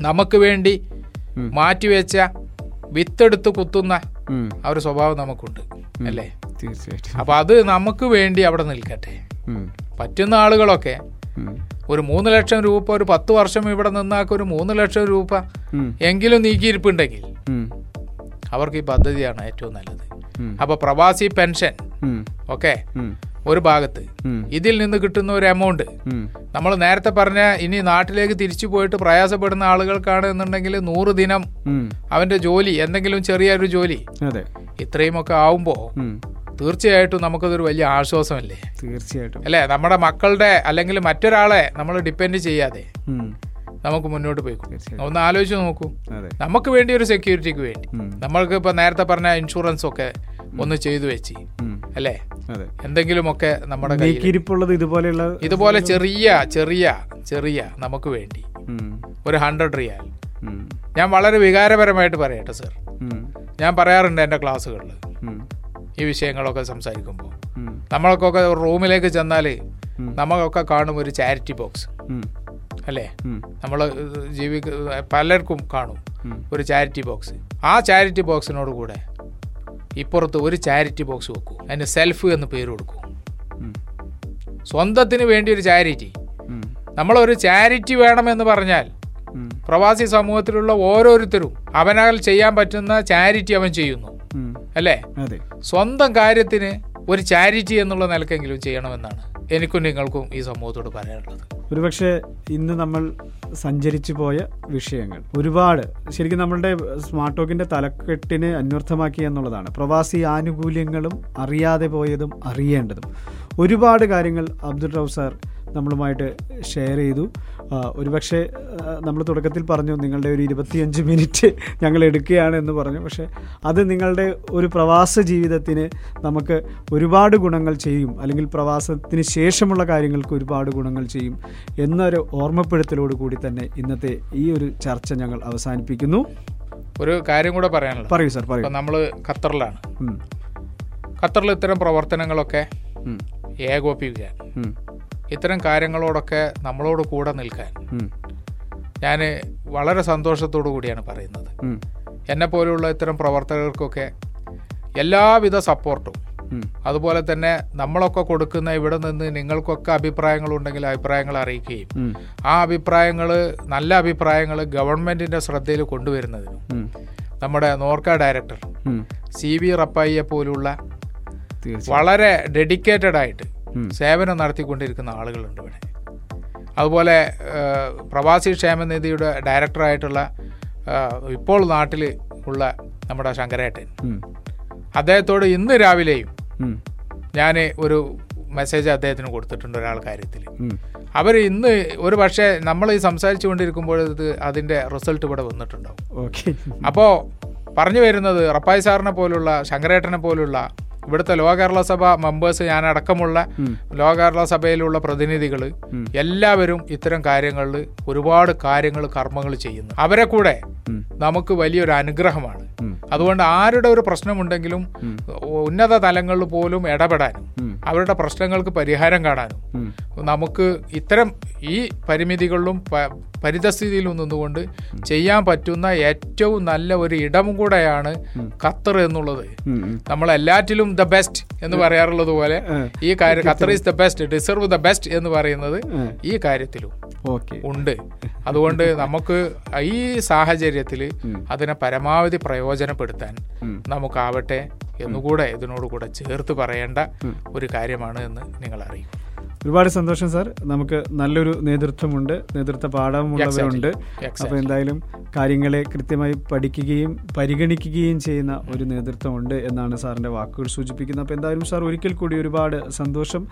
നമുക്ക് വേണ്ടി. മാറ്റിവെച്ച വിത്തെടുത്ത് കുത്തുന്ന ആ ഒരു സ്വഭാവം നമുക്കുണ്ട്. അല്ലേ? തീർച്ചയായിട്ടും. അപ്പൊ അത് നമുക്ക് വേണ്ടി അവിടെ നിൽക്കട്ടെ. പറ്റുന്ന ആളുകളൊക്കെ ഒരു മൂന്ന് ലക്ഷം രൂപ ഒരു പത്ത് വർഷം ഇവിടെ നിന്നാക്ക് ഒരു മൂന്ന് ലക്ഷം രൂപ എങ്കിലും നീക്കിയിരിപ്പുണ്ടെങ്കിൽ അവർക്ക് ഈ പദ്ധതിയാണ് ഏറ്റവും നല്ലത്. അപ്പൊ പ്രവാസി പെൻഷൻ. ഓക്കെ ഒരു ഭാഗത്ത്. ഇതിൽ നിന്ന് കിട്ടുന്ന ഒരു എമൗണ്ട് നമ്മൾ നേരത്തെ പറഞ്ഞ ഇനി നാട്ടിലേക്ക് തിരിച്ചു പോയിട്ട് പ്രയാസപ്പെടുന്ന ആളുകൾക്കാണ് എന്നുണ്ടെങ്കിൽ നൂറ് ദിനം അവന്റെ ജോലി എന്തെങ്കിലും ചെറിയൊരു ജോലി ഇത്രയും ഒക്കെ ആവുമ്പോൾ ഉം. തീർച്ചയായിട്ടും നമുക്കതൊരു വലിയ ആശ്വാസമല്ലേ? തീർച്ചയായിട്ടും. അല്ലേ? നമ്മുടെ മക്കളുടെ അല്ലെങ്കിൽ മറ്റൊരാളെ നമ്മൾ ഡിപ്പെൻഡ് ചെയ്യാതെ നമുക്ക് മുന്നോട്ട് പോയി. ഒന്ന് ആലോചിച്ച് നോക്കൂ. നമുക്ക് വേണ്ടി ഒരു സെക്യൂരിറ്റിക്ക് വേണ്ടി. നമ്മൾക്ക് ഇപ്പൊ നേരത്തെ പറഞ്ഞ ഇൻഷുറൻസ് ഒക്കെ ഒന്ന് ചെയ്തു വെച്ച്. അല്ലേ? എന്തെങ്കിലുമൊക്കെ നമ്മുടെ ഇതുപോലെയുള്ള ഇതുപോലെ ചെറിയ ചെറിയ ചെറിയ നമുക്ക് വേണ്ടി. ഒരു ഹൺഡ്രഡ് റിയാൽ ഞാൻ വളരെ വികാരപരമായിട്ട് പറയട്ടെ സർ ഞാൻ പറയാറുണ്ട് എന്റെ ക്ലാസ്സുകളിൽ. ഈ വിഷയങ്ങളൊക്കെ സംസാരിക്കുമ്പോൾ. നമ്മൾക്കൊക്കെ നമ്മളൊക്കെ റൂമിലേക്ക് ചെന്നാൽ. നമ്മളൊക്കെ കാണും ഒരു ചാരിറ്റി ബോക്സ്. അല്ലേ? നമ്മൾ ജീവിക്ക പലർക്കും കാണും ഒരു ചാരിറ്റി ബോക്സ്. ആ ചാരിറ്റി ബോക്സിനോട് കൂടെ ഇപ്പുറത്ത് ഒരു ചാരിറ്റി ബോക്സ് വെക്കൂ. അതിന് സെൽഫ് എന്ന് പേര് കൊടുക്കും. സ്വന്തത്തിന് വേണ്ടി ഒരു ചാരിറ്റി. നമ്മളൊരു ചാരിറ്റി വേണമെന്ന് പറഞ്ഞാൽ പ്രവാസി സമൂഹത്തിലുള്ള ഓരോരുത്തരും അവനാൽ ചെയ്യാൻ പറ്റുന്ന ചാരിറ്റി അവൻ ചെയ്യുന്നു. അല്ലേ? സ്വന്തം കാര്യത്തിന് ഒരു ചാരിറ്റി എന്നുള്ള നിലക്കെങ്കിലും ചെയ്യണമെന്നാണ് എനിക്കും നിങ്ങൾക്കും ഈ സമൂഹത്തോട് പറയാനുള്ളത്. ഒരുപക്ഷെ ഇന്ന് നമ്മൾ സഞ്ചരിച്ചു പോയ വിഷയങ്ങൾ ഒരുപാട് ശരിക്കും നമ്മളുടെ സ്മാർട്ട് ടോക്കിന്റെ തലക്കെട്ടിന് അന്വർത്ഥമാക്കി എന്നുള്ളതാണ്. പ്രവാസി ആനുകൂല്യങ്ങളും അറിയാതെ പോയതും അറിയേണ്ടതും. ഒരുപാട് കാര്യങ്ങൾ അബ്ദുൾ റൌ സാർ നമ്മളുമായിട്ട് ഷെയർ ചെയ്തു. ഒരുപക്ഷെ നമ്മൾ തുടക്കത്തിൽ പറഞ്ഞു നിങ്ങളുടെ ഒരു ഇരുപത്തിയഞ്ച് മിനിറ്റ് ഞങ്ങൾ എടുക്കുകയാണ് എന്ന് പറഞ്ഞു. പക്ഷേ അത് നിങ്ങളുടെ ഒരു പ്രവാസ ജീവിതത്തിന് നമുക്ക് ഒരുപാട് ഗുണങ്ങൾ ചെയ്യും. അല്ലെങ്കിൽ പ്രവാസത്തിന് ശേഷമുള്ള കാര്യങ്ങൾക്ക് ഒരുപാട് ഗുണങ്ങൾ ചെയ്യും എന്നൊരു ഓർമ്മപ്പെടുത്തലോട് കൂടി തന്നെ ഇന്നത്തെ ഈ ഒരു ചർച്ച ഞങ്ങൾ അവസാനിപ്പിക്കുന്നു. ഒരു കാര്യം കൂടെ പറയാനുള്ളത്. പറയൂ സാർ പറയൂ. നമ്മൾ ഖത്തറിലാണ്. ഖത്തറിൽ ഇത്തരം പ്രവർത്തനങ്ങളൊക്കെ ഏകോപിപ്പിക്കാൻ. ഇത്തരം കാര്യങ്ങളോടൊക്കെ നമ്മളോട് കൂടെ നിൽക്കാൻ. ഞാൻ വളരെ സന്തോഷത്തോടു കൂടിയാണ് പറയുന്നത്. എന്നെ പോലെയുള്ള ഇത്തരം പ്രവർത്തകർക്കൊക്കെ എല്ലാവിധ സപ്പോർട്ടും. അതുപോലെ തന്നെ നമ്മളൊക്കെ കൊടുക്കുന്ന ഇവിടെ നിന്ന് നിങ്ങൾക്കൊക്കെ അഭിപ്രായങ്ങൾ ഉണ്ടെങ്കിൽ അഭിപ്രായങ്ങൾ അറിയിക്കുകയും ആ അഭിപ്രായങ്ങൾ നല്ല അഭിപ്രായങ്ങൾ ഗവൺമെന്റിന്റെ ശ്രദ്ധയിൽ കൊണ്ടുവരുന്നതിനും നമ്മുടെ നോർക്ക ഡയറക്ടർ. സി വി റപ്പായിയെ പോലുള്ള വളരെ ഡെഡിക്കേറ്റഡ് ആയിട്ട്. സേവനം നടത്തിക്കൊണ്ടിരിക്കുന്ന ആളുകളുണ്ട് ഇവിടെ. അതുപോലെ പ്രവാസി ക്ഷേമനിധിയുടെ ഡയറക്ടറായിട്ടുള്ള ഇപ്പോൾ നാട്ടിൽ ഉള്ള നമ്മുടെ ശങ്കരേട്ടൻ. അദ്ദേഹത്തോട് ഇന്ന് രാവിലെയും ഞാൻ ഒരു മെസ്സേജ് അദ്ദേഹത്തിന് കൊടുത്തിട്ടുണ്ട് ഒരാൾ കാര്യത്തിൽ. അവർ ഇന്ന് ഒരു പക്ഷേ നമ്മൾ ഈ സംസാരിച്ചു കൊണ്ടിരിക്കുമ്പോൾ ഇത് അതിന്റെ റിസൾട്ട് ഇവിടെ വന്നിട്ടുണ്ടാവും. ഓക്കെ. അപ്പോൾ പറഞ്ഞു വരുന്നത് റപ്പായി സാറിനെ പോലുള്ള ശങ്കരേട്ടനെ പോലുള്ള ഇവിടുത്തെ ലോ കേരള സഭ മെമ്പേഴ്സ് ഉം. ലോ കേരള സഭയിലുള്ള പ്രതിനിധികൾ എല്ലാവരും ഇത്തരം കാര്യങ്ങളിൽ ഒരുപാട് കാര്യങ്ങൾ കർമ്മങ്ങൾ ചെയ്യുന്നു. അവരെ കൂടെ നമുക്ക് വലിയൊരു അനുഗ്രഹമാണ്. അതുകൊണ്ട് ആരുടെ ഒരു പ്രശ്നമുണ്ടെങ്കിലും ഉന്നത തലങ്ങളിൽ പോലും ഇടപെടാനും അവരുടെ പ്രശ്നങ്ങൾക്ക് പരിഹാരം കാണാനും. നമുക്ക് ഇത്തരം ഈ പരിമിതികളിലും പരിതസ്ഥിതിയിലും നിന്നുകൊണ്ട് ചെയ്യാൻ പറ്റുന്ന ഏറ്റവും നല്ല ഒരു ഇടം കൂടെയാണ് ഖത്തർ എന്നുള്ളത്. നമ്മൾ എല്ലാറ്റിലും ദ ബെസ്റ്റ് എന്ന് പറയാറുള്ളത് പോലെ ഈ കാര്യം Qatar is the best deserve the best എന്ന് പറയുന്നത് ഈ കാര്യത്തിലും ഉണ്ട്. അതുകൊണ്ട് നമുക്ക് ഈ സാഹചര്യത്തിൽ അതിനെ പരമാവധി പ്രയോജനപ്പെടുത്താൻ നമുക്കാവട്ടെ എന്നുകൂടെ ഇതിനോട് കൂടെ ചേർത്ത് പറയേണ്ട ഒരു കാര്യമാണ് എന്ന് നിങ്ങൾ അറിയും ഒരുപാട് സന്തോഷം സാർ. നമുക്ക് നല്ലൊരു നേതൃത്വമുണ്ട് നേതൃത്വ പാഠമുള്ളവരുണ്ട് അപ്പൊ അപ്പോൾ എന്തായാലും കാര്യങ്ങളെ കൃത്യമായി പഠിക്കുകയും പരിഗണിക്കുകയും ചെയ്യുന്ന ഒരു നേതൃത്വമുണ്ട് എന്നാണ് സാറിന്റെ വാക്കുകൾ സൂചിപ്പിക്കുന്നത്. അപ്പോൾ എന്തായാലും സാർ ഒരിക്കൽ കൂടി ഒരുപാട് സന്തോഷം.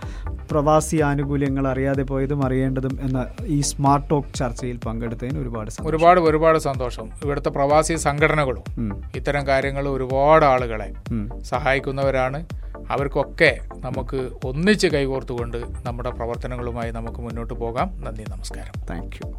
പ്രവാസി ആനുകൂല്യങ്ങൾ അറിയാതെ പോയതും അറിയേണ്ടതും എന്ന ഈ സ്മാർട്ട് ടോക്ക് ചർച്ചയിൽ പങ്കെടുത്തതിന് ഒരുപാട് ഒരുപാട് ഒരുപാട് സന്തോഷം. ഇവിടുത്തെ പ്രവാസി സംഘടനകളും ഇത്തരം കാര്യങ്ങൾ ഒരുപാട് ആളുകളെ സഹായിക്കുന്നവരാണ്. അവർക്കൊക്കെ നമുക്ക് ഒന്നിച്ച് കൈകോർത്തുകൊണ്ട് നമ്മുടെ പ്രവർത്തനങ്ങളുമായി നമുക്ക് മുന്നോട്ട് പോകാം. നന്ദി നമസ്കാരം. താങ്ക്